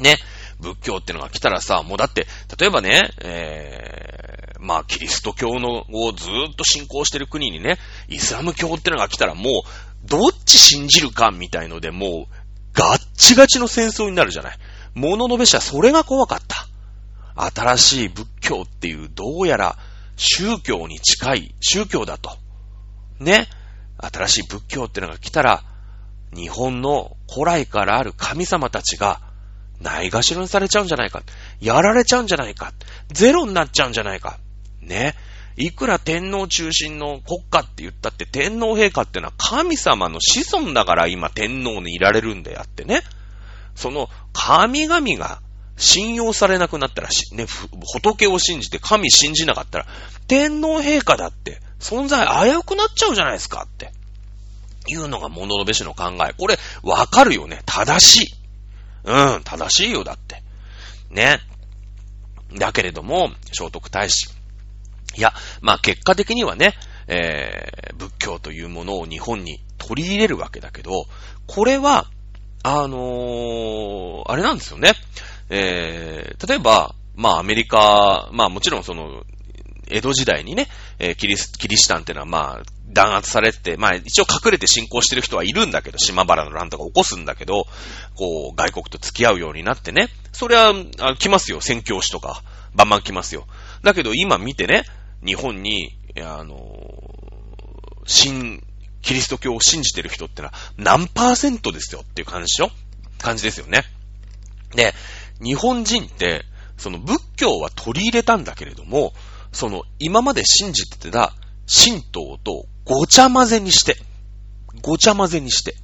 ね。仏教ってのが来たらさ、もうだって、例えばね、えー、まあ、キリスト教のをずーっと信仰してる国にね、イスラム教ってのが来たらもう、どっち信じるかみたいので、もう、ガッチガチの戦争になるじゃない。物のべしはそれが怖かった。新しい仏教っていう、どうやら宗教に近い宗教だと。ね。新しい仏教ってのが来たら、日本の古来からある神様たちが、ないがしろにされちゃうんじゃないか。やられちゃうんじゃないか。ゼロになっちゃうんじゃないか。ね。いくら天皇中心の国家って言ったって天皇陛下ってのは神様の子孫だから今天皇にいられるんであってね。その神々が信用されなくなったらね、仏を信じて神信じなかったら、天皇陛下だって存在危うくなっちゃうじゃないですかって。いうのが物のべしの考え。これ、わかるよね。正しい。うん、正しいよ、だって。ね。だけれども、聖徳太子。いや、まあ結果的にはね、えー、仏教というものを日本に取り入れるわけだけど、これは、あのー、あれなんですよね。えー、例えば、まあアメリカ、まあもちろんその、江戸時代にね、え、キリス、キリシタンっていうのはまあ、弾圧されて、まあ一応隠れて信仰してる人はいるんだけど、島原の乱とか起こすんだけど、こう、外国と付き合うようになってね、それは、あ来ますよ、宣教師とか、バンバン来ますよ。だけど今見てね、日本に、あの、新、キリスト教を信じてる人ってのは何パーセントですよっていう感じでしょ？感じですよね。で、日本人って、その仏教は取り入れたんだけれども、その今まで信じてた神道とごちゃ混ぜにして、ごちゃ混ぜにして、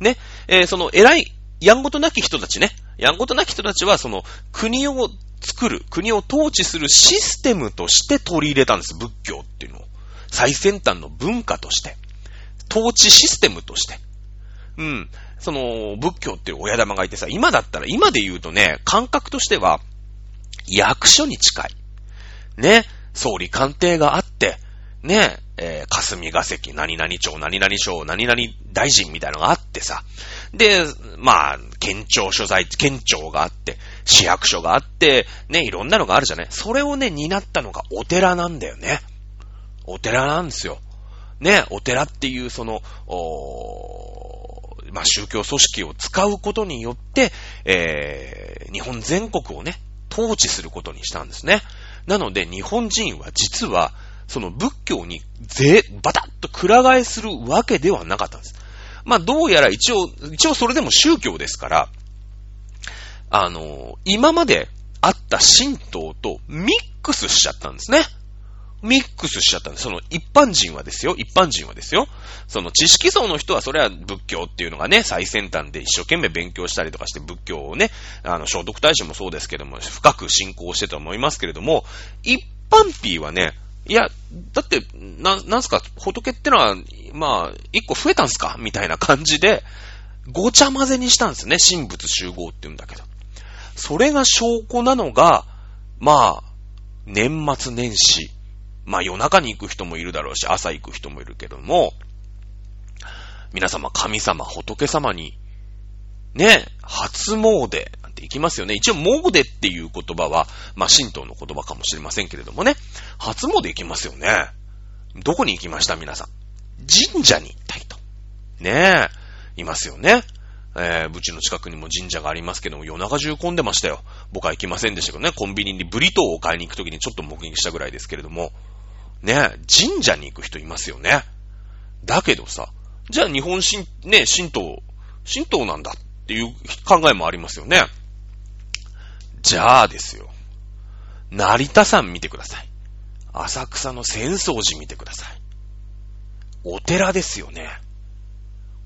ね、えー、その偉い、やんごとなき人たちね、やんごとなき人たちはその国を作る、国を統治するシステムとして取り入れたんです、仏教っていうのを。最先端の文化として。統治システムとして。うん。その、仏教っていう親玉がいてさ、今だったら、今で言うとね、感覚としては、役所に近い。ね。総理官邸があって、ね、えー、霞が関、何々町、何々省、何々大臣みたいなのがあってさ。で、まあ、県庁所在、県庁があって、市役所があって、ね、いろんなのがあるじゃない。それをね、担ったのがお寺なんだよね。お寺なんですよ。ね、お寺っていうその、おまあ、宗教組織を使うことによって、えー、日本全国をね、統治することにしたんですね。なので、日本人は実は、その仏教にぜ、バタッとくら替えするわけではなかったんです。まあ、どうやら一応、一応それでも宗教ですから、あの、今まであった神道とミックスしちゃったんですね。ミックスしちゃったんです。その一般人はですよ。一般人はですよ。その知識層の人はそれは仏教っていうのがね、最先端で一生懸命勉強したりとかして仏教をね、あの、聖徳太子もそうですけども、深く信仰してと思いますけれども、一般 P はね、いや、だって、な、なんすか、仏ってのは、まあ、一個増えたんすか？みたいな感じで、ごちゃ混ぜにしたんですね。神仏集合って言うんだけど。それが証拠なのが、まあ、年末年始、まあ夜中に行く人もいるだろうし、朝行く人もいるけども、皆様、神様、仏様に、ね、初詣なんて行きますよね。一応、詣っていう言葉は、まあ、神道の言葉かもしれませんけれどもね。初詣行きますよね。どこに行きました？皆さん。神社に行った人。ねえ、いますよね。えー、うちの近くにも神社がありますけども、夜中中混んでましたよ。僕は行きませんでしたけどね、コンビニにブリトーを買いに行くときにちょっと目撃したぐらいですけれども、ね、神社に行く人いますよね。だけどさ、じゃあ日本神、ね、神道、神道なんだっていう考えもありますよね。じゃあですよ。成田山見てください。浅草の浅草寺見てください。お寺ですよね。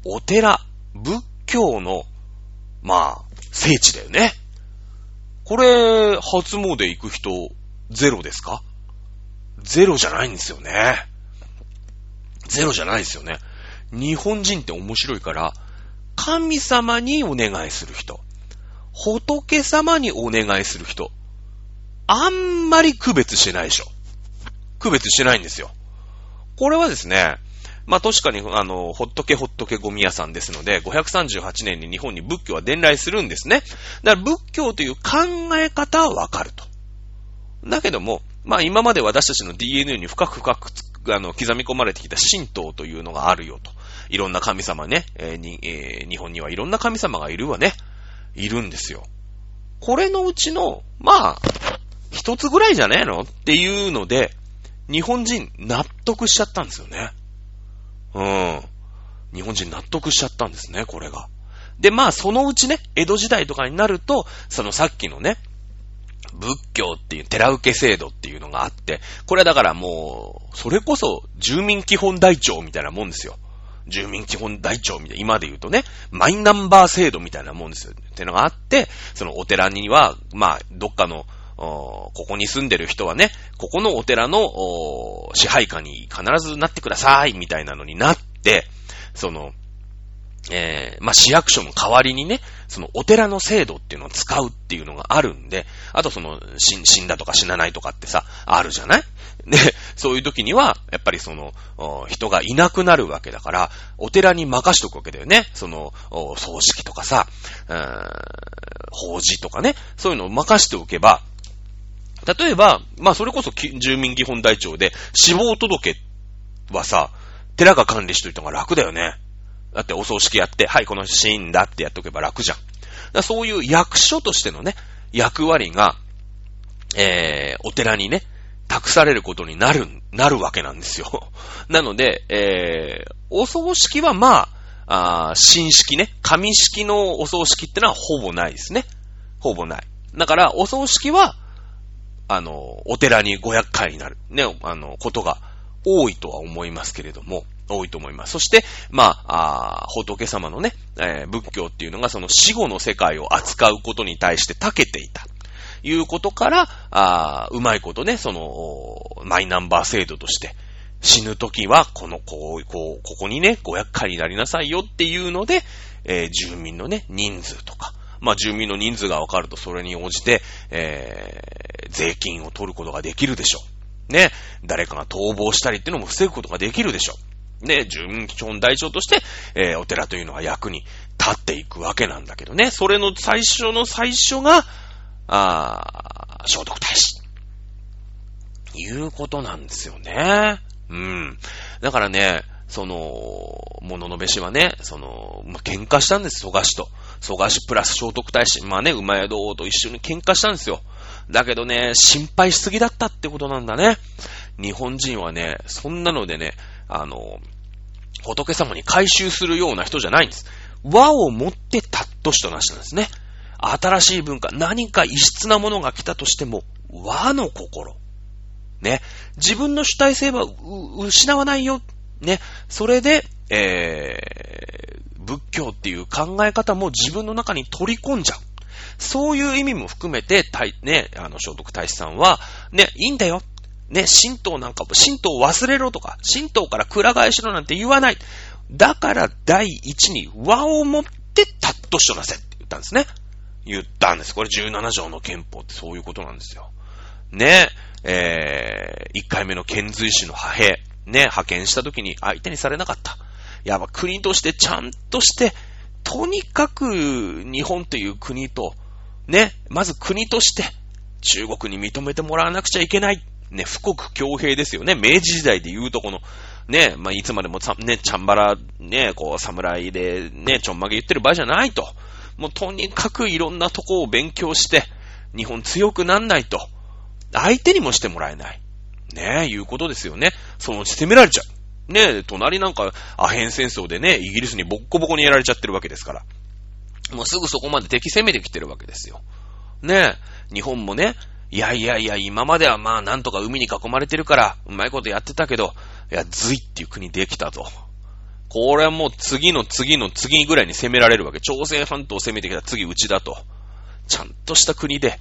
お寺、仏教の、まあ、聖地だよね。これ、初詣行く人、ゼロですか？ゼロじゃないんですよね。ゼロじゃないですよね。日本人って面白いから、神様にお願いする人、仏様にお願いする人、あんまり区別してないでしょ。区別してないんですよ。これはですね、まあ確かに、あの、ほっとけほっとけゴミ屋さんですので、538年に日本に仏教は伝来するんですね。だから仏教という考え方はわかると。だけども、まあ今まで私たちの DNA に深く深くあの刻み込まれてきた神道というのがあるよと。いろんな神様ね、えーにえー、日本にはいろんな神様がいるわね。いるんですよ。これのうちの、まあ、一つぐらいじゃねえのっていうので、日本人納得しちゃったんですよね。うん。日本人納得しちゃったんですね、これが。で、まあ、そのうちね、江戸時代とかになると、そのさっきのね、仏教っていう寺受け制度っていうのがあって、これはだからもう、それこそ住民基本台帳みたいなもんですよ。住民基本台帳みたいな、今で言うとね、マイナンバー制度みたいなもんですよ。ってのがあって、そのお寺には、まあ、どっかの、ここに住んでる人はね、ここのお寺の支配下に必ずなってください、みたいなのになって、その、えー、まあ、市役所の代わりにね、そのお寺の制度っていうのを使うっていうのがあるんで、あとその、死んだとか死なないとかってさ、あるじゃない？*laughs* で、そういう時には、やっぱりその、人がいなくなるわけだから、お寺に任しとくわけだよね。その、葬式とかさ、法事とかね、そういうのを任しておけば、例えば、まあそれこそ住民基本台帳で死亡届はさ、寺が管理しといた方が楽だよね。だってお葬式やって、はい、この死んだってやっとけば楽じゃん。だそういう役所としてのね、役割が、えー、お寺にね、託されることになる、なるわけなんですよ。*laughs* なので、えー、お葬式はまあ、あ新式ね、紙式のお葬式ってのはほぼないですね。ほぼない。だから、お葬式は、あの、お寺にご厄介になる、ね、あの、ことが多いとは思いますけれども、多いと思います。そして、まあ、あ仏様のね、えー、仏教っていうのがその死後の世界を扱うことに対して長けていた。いうことから、あうまいことね、その、マイナンバー制度として、死ぬときは、この、こう、こう、ここにね、ご厄介になりなさいよっていうので、えー、住民のね、人数とか、まあ、住民の人数が分かると、それに応じて、えー、税金を取ることができるでしょう。ね、誰かが逃亡したりっていうのも防ぐことができるでしょう。ね、純基本大長として、えー、お寺というのは役に立っていくわけなんだけどね。それの最初の最初が、あ聖徳太子。いうことなんですよね。うん。だからね、その、物ののべしはね、その、まあ、喧嘩したんです、蘇我氏と。蘇我氏プラス聖徳太子。まあね、馬宿王と一緒に喧嘩したんですよ。だけどね、心配しすぎだったってことなんだね。日本人はね、そんなのでね、あの、仏様に回収するような人じゃないんです。和をもってたっとしとなしなんですね。新しい文化、何か異質なものが来たとしても、和の心。ね。自分の主体性は失わないよ。ね。それで、えー、仏教っていう考え方も自分の中に取り込んじゃう。そういう意味も含めて、ね、あの、聖徳太子さんは、ね、いいんだよ。ね、神道なんかも、神道を忘れろとか、神道からくら替えしろなんて言わない。だから第一に和をもってたっとしとなせって言ったんですね。言ったんです。これ17条の憲法ってそういうことなんですよ。ね、えー、1回目の遣隋使の派兵、ね、派遣した時に相手にされなかった。やっぱ国としてちゃんとして、とにかく日本という国と、ね、まず国として中国に認めてもらわなくちゃいけない。ね、富国強兵ですよね。明治時代で言うとこの、ね、まあ、いつまでもね、チャンバラ、ね、こう、侍で、ね、ちょんまげ言ってる場合じゃないと。もうとにかくいろんなとこを勉強して、日本強くなんないと。相手にもしてもらえない。ね、いうことですよね。そのうち攻められちゃう。ね、隣なんか、アヘン戦争でね、イギリスにボッコボコにやられちゃってるわけですから。もうすぐそこまで敵攻めてきてるわけですよ。ね、日本もね、いやいやいや、今まではまあなんとか海に囲まれてるから、うまいことやってたけど、いや、隋っていう国できたと。これはもう次の次の次ぐらいに攻められるわけ。朝鮮半島を攻めてきた次うちだと。ちゃんとした国で、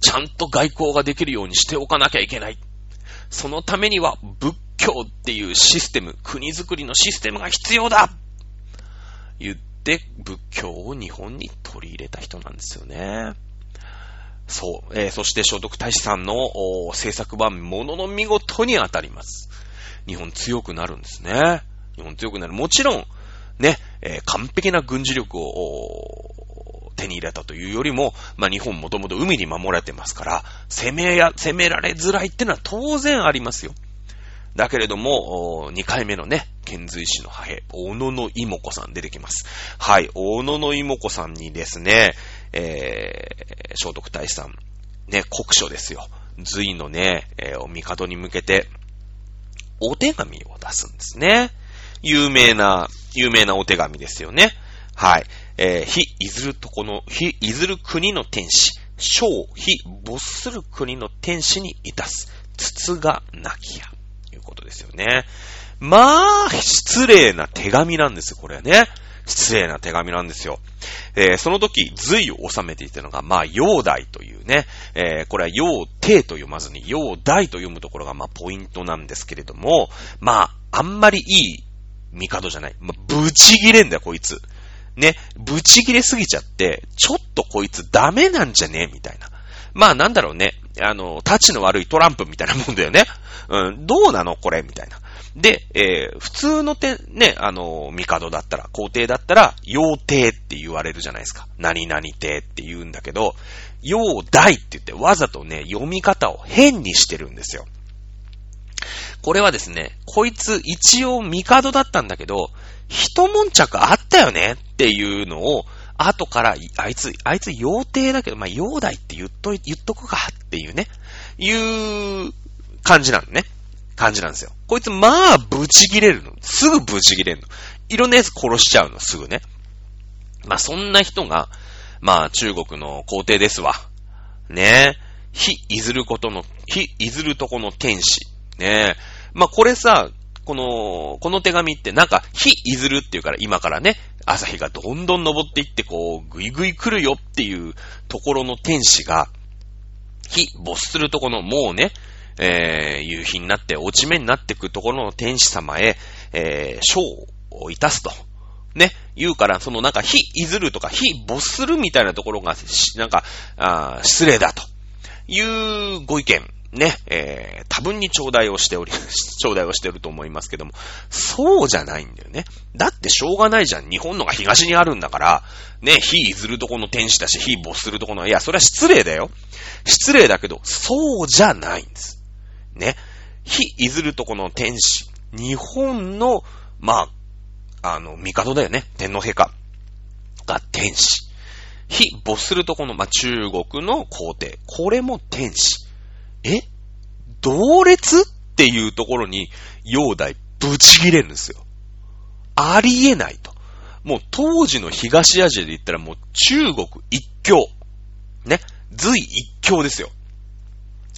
ちゃんと外交ができるようにしておかなきゃいけない。そのためには仏教っていうシステム、国づくりのシステムが必要だ言って仏教を日本に取り入れた人なんですよね。そう。えー、そして聖徳太子さんの政策はものの見事に当たります。日本強くなるんですね。日本強くなる。もちろん、ね、えー、完璧な軍事力を手に入れたというよりも、まあ、日本もともと海に守られてますから、攻めや、攻められづらいってのは当然ありますよ。だけれども、2回目のね、遣隋使の派兵、大野の妹子さん出てきます。はい、大野の妹子さんにですね、え、聖徳太子さん、ね、国書ですよ。隋のね、えー、お帝に向けて、お手紙を出すんですね。有名な、有名なお手紙ですよね。はい。えー、非いずるとこの、非いずる国の天使、小非没する国の天使にいたす、筒がなきや、いうことですよね。まあ、失礼な手紙なんですよ、これね。失礼な手紙なんですよ。えー、その時、隋を収めていたのが、まあ、陽大というね、えー、これは陽帝と読まずに、陽大と読むところが、まあ、ポイントなんですけれども、まあ、あんまりいい帝じゃない。まあ、ブチギレんだよ、こいつ。ね、ブチギレすぎちゃって、ちょっとこいつダメなんじゃねみたいな。まあなんだろうね。あの、立ちの悪いトランプみたいなもんだよね。うん、どうなのこれみたいな。で、えー、普通のて、ね、あの、帝だったら、皇帝だったら、妖帝って言われるじゃないですか。何々帝って言うんだけど、妖大って言ってわざとね、読み方を変にしてるんですよ。これはですね、こいつ一応帝だったんだけど、一悶着あったよねっていうのを、後から、あいつ、あいつ妖帝だけど、まあ、妖大って言っと、言っとくかっていうね、いう感じなのね。感じなんですよ。こいつ、まあ、ブチ切れるの。すぐブチ切れるの。いろんなやつ殺しちゃうの、すぐね。まあ、そんな人が、まあ、中国の皇帝ですわ。ねえ。非いずることの、非いずるとこの天使。ねえ。まあ、これさ、この、この手紙ってなんか、非いずるっていうから今からね、朝日がどんどん登っていってこう、ぐいぐい来るよっていうところの天使が、非没するとこのもうね、えー、夕日になって落ち目になってくところの天使様へ、えー、章をいたすと。ね、言うから、そのなんか、非いずるとか、非没するみたいなところが、なんか、あ失礼だというご意見ね、えー、多分に頂戴をしており、*laughs* 頂戴をしてると思いますけども、そうじゃないんだよね。だってしょうがないじゃん。日本のが東にあるんだから、ね、非いずるとこの天使だし、非没するとこの、いや、それは失礼だよ。失礼だけど、そうじゃないんです。ね。非いずるとこの天使。日本の、まあ、あの、帝だよね。天皇陛下が天使。非没するとこの、まあ、中国の皇帝。これも天使。え？同列っていうところに、煬帝ぶち切れるんですよ。ありえないと。もう当時の東アジアで言ったらもう中国一強。ね？隋一強ですよ。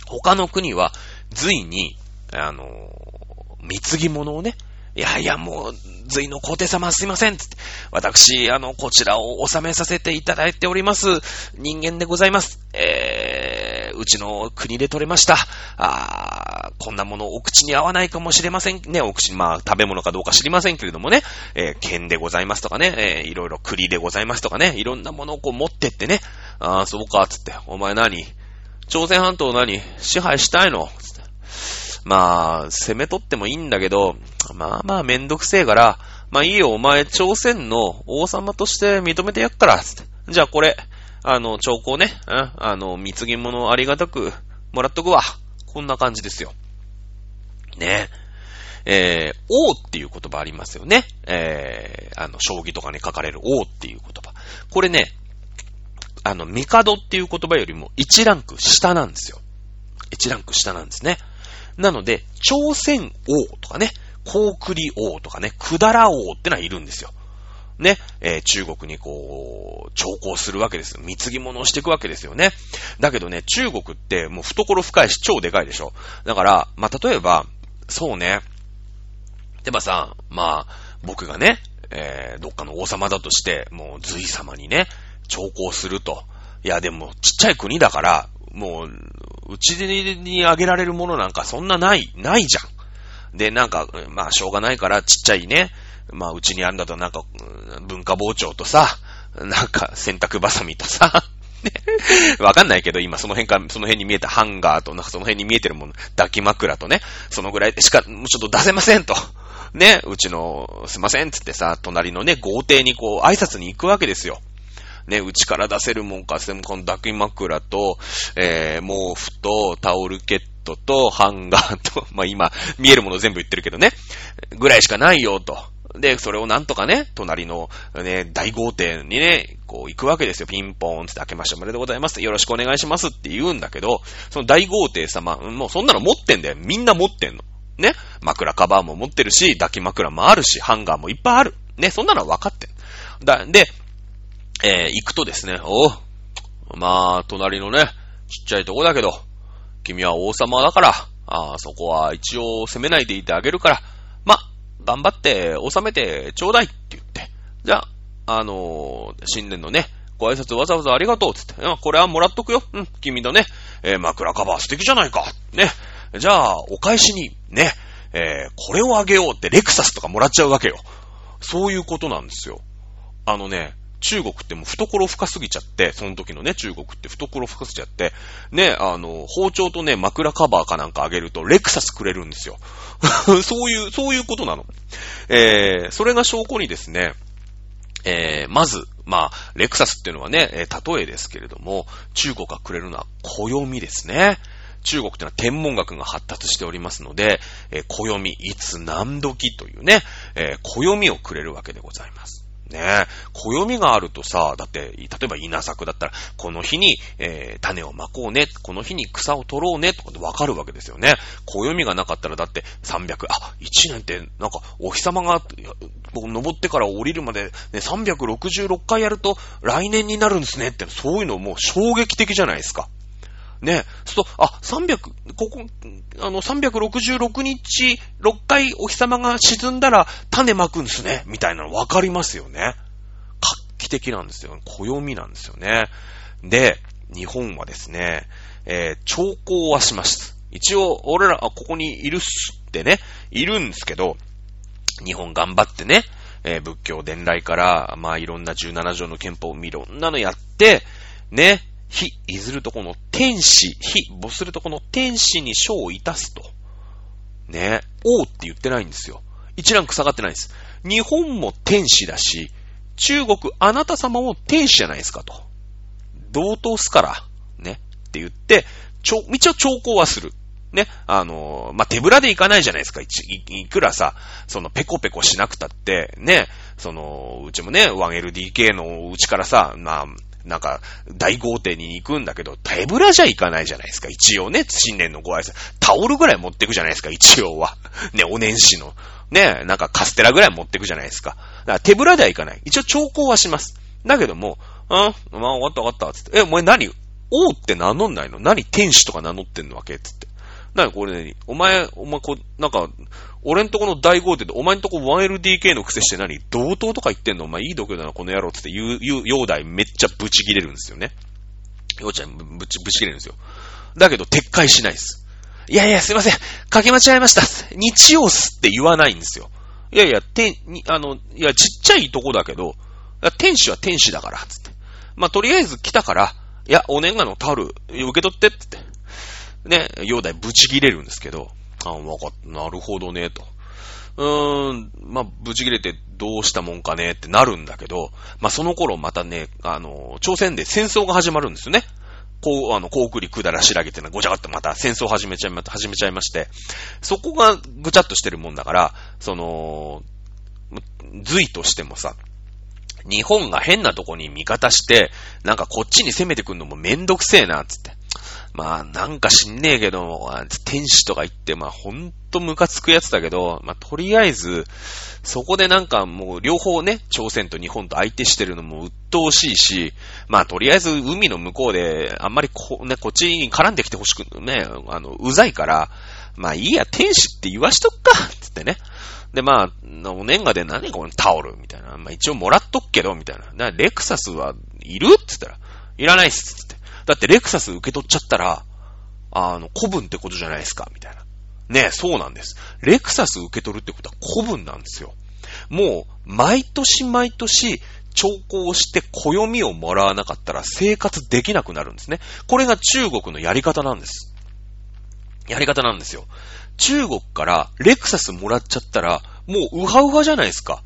他の国は隋に、あの貢ぎ物をね、いやいや、もう、隋の皇帝様すいませんつって、私、あの、こちらを収めさせていただいております人間でございます。えー、うちの国で取れました。あこんなものお口に合わないかもしれません。ね、お口、まあ、食べ物かどうか知りませんけれどもね、えー、剣でございますとかね、えー、いろいろ栗でございますとかね、いろんなものをこう持ってってね、ああ、そうか、つって、お前何？朝鮮半島何？支配したいの？つって。まあ、攻め取ってもいいんだけど、まあまあめんどくせえから、まあいいよ、お前朝鮮の王様として認めてやっから、つって。じゃあこれ、あの、兆候ね、うん、あの、貢ぎ物ありがたくもらっとくわ。こんな感じですよ。ねえ。ー、王っていう言葉ありますよね。えー、あの、将棋とかに書かれる王っていう言葉。これね、あの、帝っていう言葉よりも1ランク下なんですよ。1ランク下なんですね。なので、朝鮮王とかね、高栗王とかね、くだら王ってのはいるんですよ。ね、えー、中国にこう、徴工するわけです。貢ぎ物をしていくわけですよね。だけどね、中国ってもう懐深いし超でかいでしょ。だから、まあ、例えば、そうね。でばさ、まあ、僕がね、えー、どっかの王様だとして、もう隋様にね、徴工すると。いや、でも、ちっちゃい国だから、もう、うちにあげられるものなんかそんなない、ないじゃん。で、なんか、まあ、しょうがないから、ちっちゃいね、まあ、うちにあんだと、なんか、文化包丁とさ、なんか、洗濯バサミとさ、ね。わかんないけど、今その辺から、その辺に見えたハンガーと、なんかその辺に見えてるもの、抱き枕とね、そのぐらいしか、もうちょっと出せませんと。ね、うちの、すいませんつってさ、隣のね、豪邸にこう、挨拶に行くわけですよ。ね、うちから出せるもんか、でもこの抱き枕と、えー、毛布と、タオルケットと、ハンガーと、*laughs* まあ、今、見えるもの全部言ってるけどね、ぐらいしかないよ、と。で、それをなんとかね、隣のね、大豪邸にね、こう行くわけですよ。ピンポーンって開けましておめでとうございます。よろしくお願いしますって言うんだけど、その大豪邸様、もうそんなの持ってんだよ。みんな持ってんの。ね。枕カバーも持ってるし、抱き枕もあるし、ハンガーもいっぱいある。ね。そんなのは分かってんだ。で、えー、行くとですね、おまあ、隣のね、ちっちゃいとこだけど、君は王様だから、あそこは一応責めないでいてあげるから、ま、頑張って収めてちょうだいって言って。じゃあ、あのー、新年のね、ご挨拶わざわざありがとうって言って、これはもらっとくよ。うん、君のね、えー、枕カバー素敵じゃないか。ね。じゃあ、お返しに、ね、えー、これをあげようってレクサスとかもらっちゃうわけよ。そういうことなんですよ。あのね、中国ってもう懐深すぎちゃって、その時のね、中国って懐深すぎちゃって、ね、あの、包丁とね、枕カバーかなんかあげると、レクサスくれるんですよ。*laughs* そういう、そういうことなの。えー、それが証拠にですね、えー、まず、まあ、レクサスっていうのはね、えー、例えですけれども、中国がくれるのは暦ですね。中国ってのは天文学が発達しておりますので、えー、暦、いつ何時というね、えー、暦をくれるわけでございます。ねえ、暦があるとさ、だって、例えば稲作だったら、この日に、えー、種をまこうね、この日に草を取ろうね、とかでわかるわけですよね。暦がなかったら、だって300、あ、1年って、なんか、お日様が、登ってから降りるまで、ね、366回やると、来年になるんですねって、そういうのもう衝撃的じゃないですか。ね。そうと、あ、300、ここ、あの、366日、6回お日様が沈んだら種まくんですね。みたいなの分かりますよね。画期的なんですよ。暦なんですよね。で、日本はですね、えー、兆候はします。一応、俺ら、ここにいるっすってね、いるんですけど、日本頑張ってね、えー、仏教伝来から、まあいろんな17条の憲法をいろんなのやって、ね、非いずるとこの天使、非母するとこの天使に章をいたすと。ね。王って言ってないんですよ。一ランク下がってないんです。日本も天使だし、中国あなた様も天使じゃないですかと。同等すから、ね。って言って、ちょ、一応兆候はする。ね、あの、まあ、手ぶらで行かないじゃないですか。いいくらさ、そのペコペコしなくたって、ね、その、うちもね、1LDK のうちからさ、まあ、なんか、大豪邸に行くんだけど、手ぶらじゃ行かないじゃないですか。一応ね、新年のご挨拶。タオルぐらい持ってくじゃないですか、一応は。ね、お年始の。ね、なんかカステラぐらい持ってくじゃないですか。だから手ぶらでは行かない。一応兆候はします。だけども、うん、まあ、終わった終わった、つって。え、お前何？王って名乗んないの？何？天使とか名乗ってんの？わけ？つって。なにこれね、お前、お前こう、なんか、俺んとこの大豪邸で、お前んとこ 1LDK の癖して何？同等とか言ってんの？お前いい度胸だな、この野郎つって言う、言う、容体めっちゃブチ切れるんですよね。ようちゃん、ぶち、ぶち切れるんですよ。だけど、撤回しないです。いやいや、すいません。かけ間違えました。日曜すって言わないんですよ。いやいや、天、に、あの、いや、ちっちゃいとこだけど、天使は天使だから、つって。まあ、とりあえず来たから、いや、お年賀のタオル、受け取って、つって。ね、容体ブチ切れるんですけど、あ、わかっ、なるほどね、と。うーん、まあ、ブチ切れてどうしたもんかねってなるんだけど、まあ、その頃またね、あの、朝鮮で戦争が始まるんですよね。こう、あの、コークリくだらしらげてのごちゃごちゃまた戦争始めちゃいま、始めちゃいまして、そこがぐちゃっとしてるもんだから、その、随としてもさ、日本が変なとこに味方して、なんかこっちに攻めてくんのもめんどくせえな、つって。まあ、なんか知んねえけど、天使とか言って、まあ、ほんとムカつくやつだけど、まあ、とりあえず、そこでなんかもう両方ね、朝鮮と日本と相手してるのも鬱陶しいし、まあ、とりあえず海の向こうで、あんまりこ、ね、こっちに絡んできてほしくね、あの、うざいから、まあ、いいや、天使って言わしとくかつってね。で、まあ、お年賀で何このタオルみたいな。まあ、一応もらっとくけど、みたいな。レクサスはいる？って言ったら、いらないっす。つってだってレクサス受け取っちゃったら、あの、古文ってことじゃないですか、みたいな。ねそうなんです。レクサス受け取るってことは古文なんですよ。もう、毎年毎年、兆候をして暦をもらわなかったら生活できなくなるんですね。これが中国のやり方なんです。やり方なんですよ。中国からレクサスもらっちゃったら、もうウハウハじゃないですか。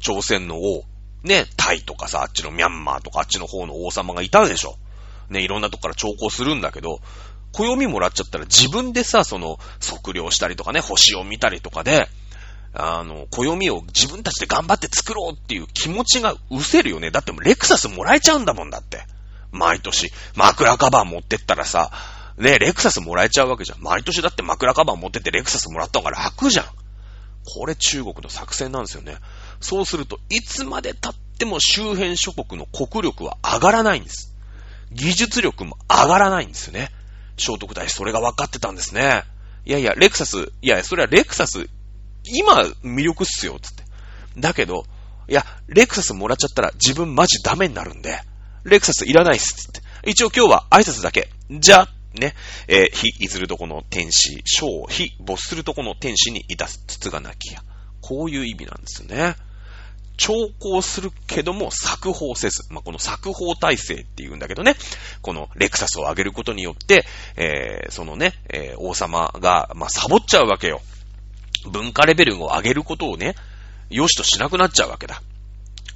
朝鮮の王。ね、タイとかさ、あっちのミャンマーとかあっちの方の王様がいたでしょ。ね、いろんなとこから兆候するんだけど、暦もらっちゃったら自分でさ、その、測量したりとかね、星を見たりとかで、あの、暦を自分たちで頑張って作ろうっていう気持ちが失せるよね。だってもうレクサスもらえちゃうんだもんだって。毎年。枕カバー持ってったらさ、ね、レクサスもらえちゃうわけじゃん。毎年だって枕カバー持ってってレクサスもらった方が楽じゃん。これ中国の作戦なんですよね。そうすると、いつまで経っても周辺諸国の国力は上がらないんです。技術力も上がらないんですよね。聖徳太子それが分かってたんですね。いやいや、レクサス、いやいや、それはレクサス、今魅力っすよ、つって。だけど、いや、レクサスもらっちゃったら自分マジダメになるんで、レクサスいらないっす、つって。一応今日は挨拶だけ。じゃ、ね、えー、非いずるとこの天使、小、非没するとこの天使にいたす筒がなきや。こういう意味なんですよね。兆候するけども作法せず。まあ、この作法体制っていうんだけどね、このレクサスを上げることによって、えー、そのね、えー、王様が、まあ、サボっちゃうわけよ。文化レベルを上げることをね、良しとしなくなっちゃうわけだ。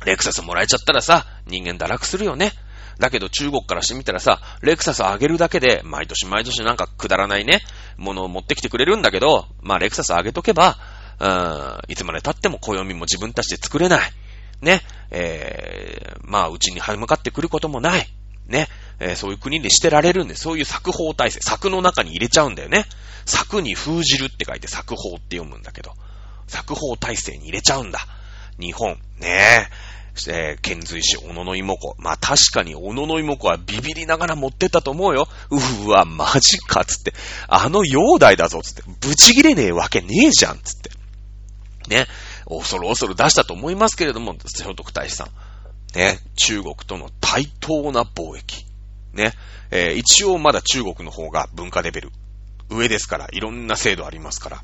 レクサスもらえちゃったらさ、人間堕落するよね。だけど中国からしてみたらさ、レクサス上げるだけで、毎年毎年なんかくだらないね、ものを持ってきてくれるんだけど、まあレクサス上げとけば、うん、いつまで経っても暦も自分たちで作れない。ね、えー、まあ、うちに向かってくることもない。ね、えー、そういう国でしてられるんで、そういう作法体制、作の中に入れちゃうんだよね。作に封じるって書いて作法って読むんだけど、作法体制に入れちゃうんだ。日本、ねえ、えー、遣隋使、小野の妹子。まあ確かに小野の妹子はビビりながら持ってったと思うよ。うわ、マジか、つって。あの容体だぞ、つって。ブチ切れねえわけねえじゃん、つって。ね、恐る恐る出したと思いますけれども、聖徳太子さん。ね、中国との対等な貿易。ね、えー、一応まだ中国の方が文化レベル上ですから、いろんな制度ありますから、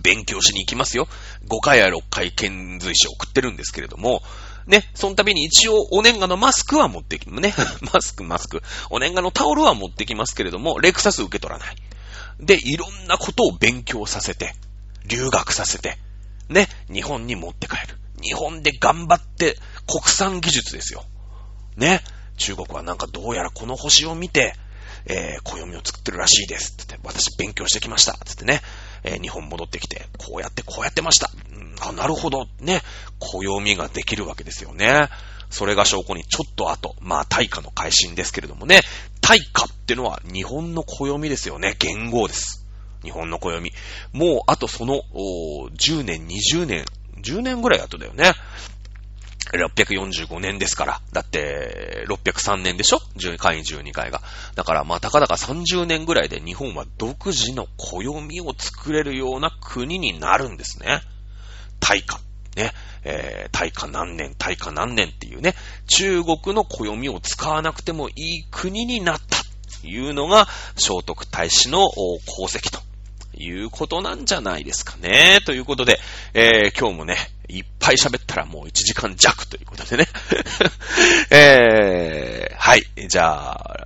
勉強しに行きますよ。5回や6回遣隋使送ってるんですけれども、ね、その度に一応お年賀のマスクは持ってき、ね、*laughs* マスク、マスク、お年賀のタオルは持ってきますけれども、レクサス受け取らない。で、いろんなことを勉強させて、留学させて、ね、日本に持って帰る。日本で頑張って国産技術ですよ。ね、中国はなんかどうやらこの星を見て、えー、暦を作ってるらしいです。つって、私勉強してきました。つってね、えー、日本戻ってきて、こうやってこうやってました。うん、あ、なるほど。ね、暦ができるわけですよね。それが証拠にちょっと後、まあ大化の改新ですけれどもね、大化ってのは日本の暦ですよね。元号です。日本の暦。もうあとその、10年、20年、10年ぐらい後だよね。645年ですから。だって、603年でしょ ?10 回12回が。だから、まあ、たかだか30年ぐらいで日本は独自の暦を作れるような国になるんですね。大化。ね。えー、大化何年、大化何年っていうね、中国の暦を使わなくてもいい国になったというのが、聖徳太子の功績ということなんじゃないですかね。ということで、えー、今日もね、いっぱい喋ったらもう1時間弱ということでね。*laughs* えー、はい。じゃあ、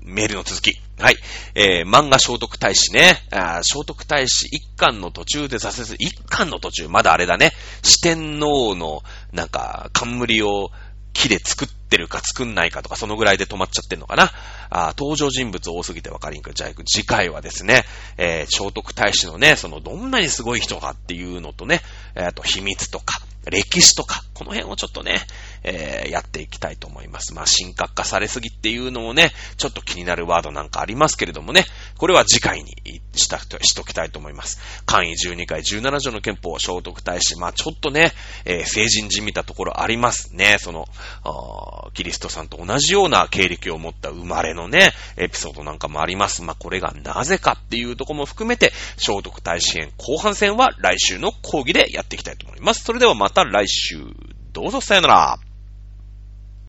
メールの続き。はい。えー、漫画聖徳太子ね。あ聖徳太子一巻の途中で挫折、一巻の途中、まだあれだね。四天王の、なんか、冠を木で作っててるか作んないかとか、そのぐらいで止まっちゃってんのかな。あ登場人物多すぎてわかりんく。じゃあ、次回はですね、えー、聖徳太子のね、そのどんなにすごい人かっていうのとね、えー、と秘密とか、歴史とか、この辺をちょっとね、えー、やっていきたいと思います。まあ、神格化されすぎっていうのもね、ちょっと気になるワードなんかありますけれどもね、これは次回にしたと、しときたいと思います。簡易12回17条の憲法、聖徳太子、まあ、ちょっとね、えー、成人じみたところありますね。その、キリストさんと同じような経歴を持った生まれのね、エピソードなんかもあります。まあ、これがなぜかっていうとこも含めて、聖徳太子編後半戦は来週の講義でやっていきたいと思います。それではまた来週、どうぞさよなら。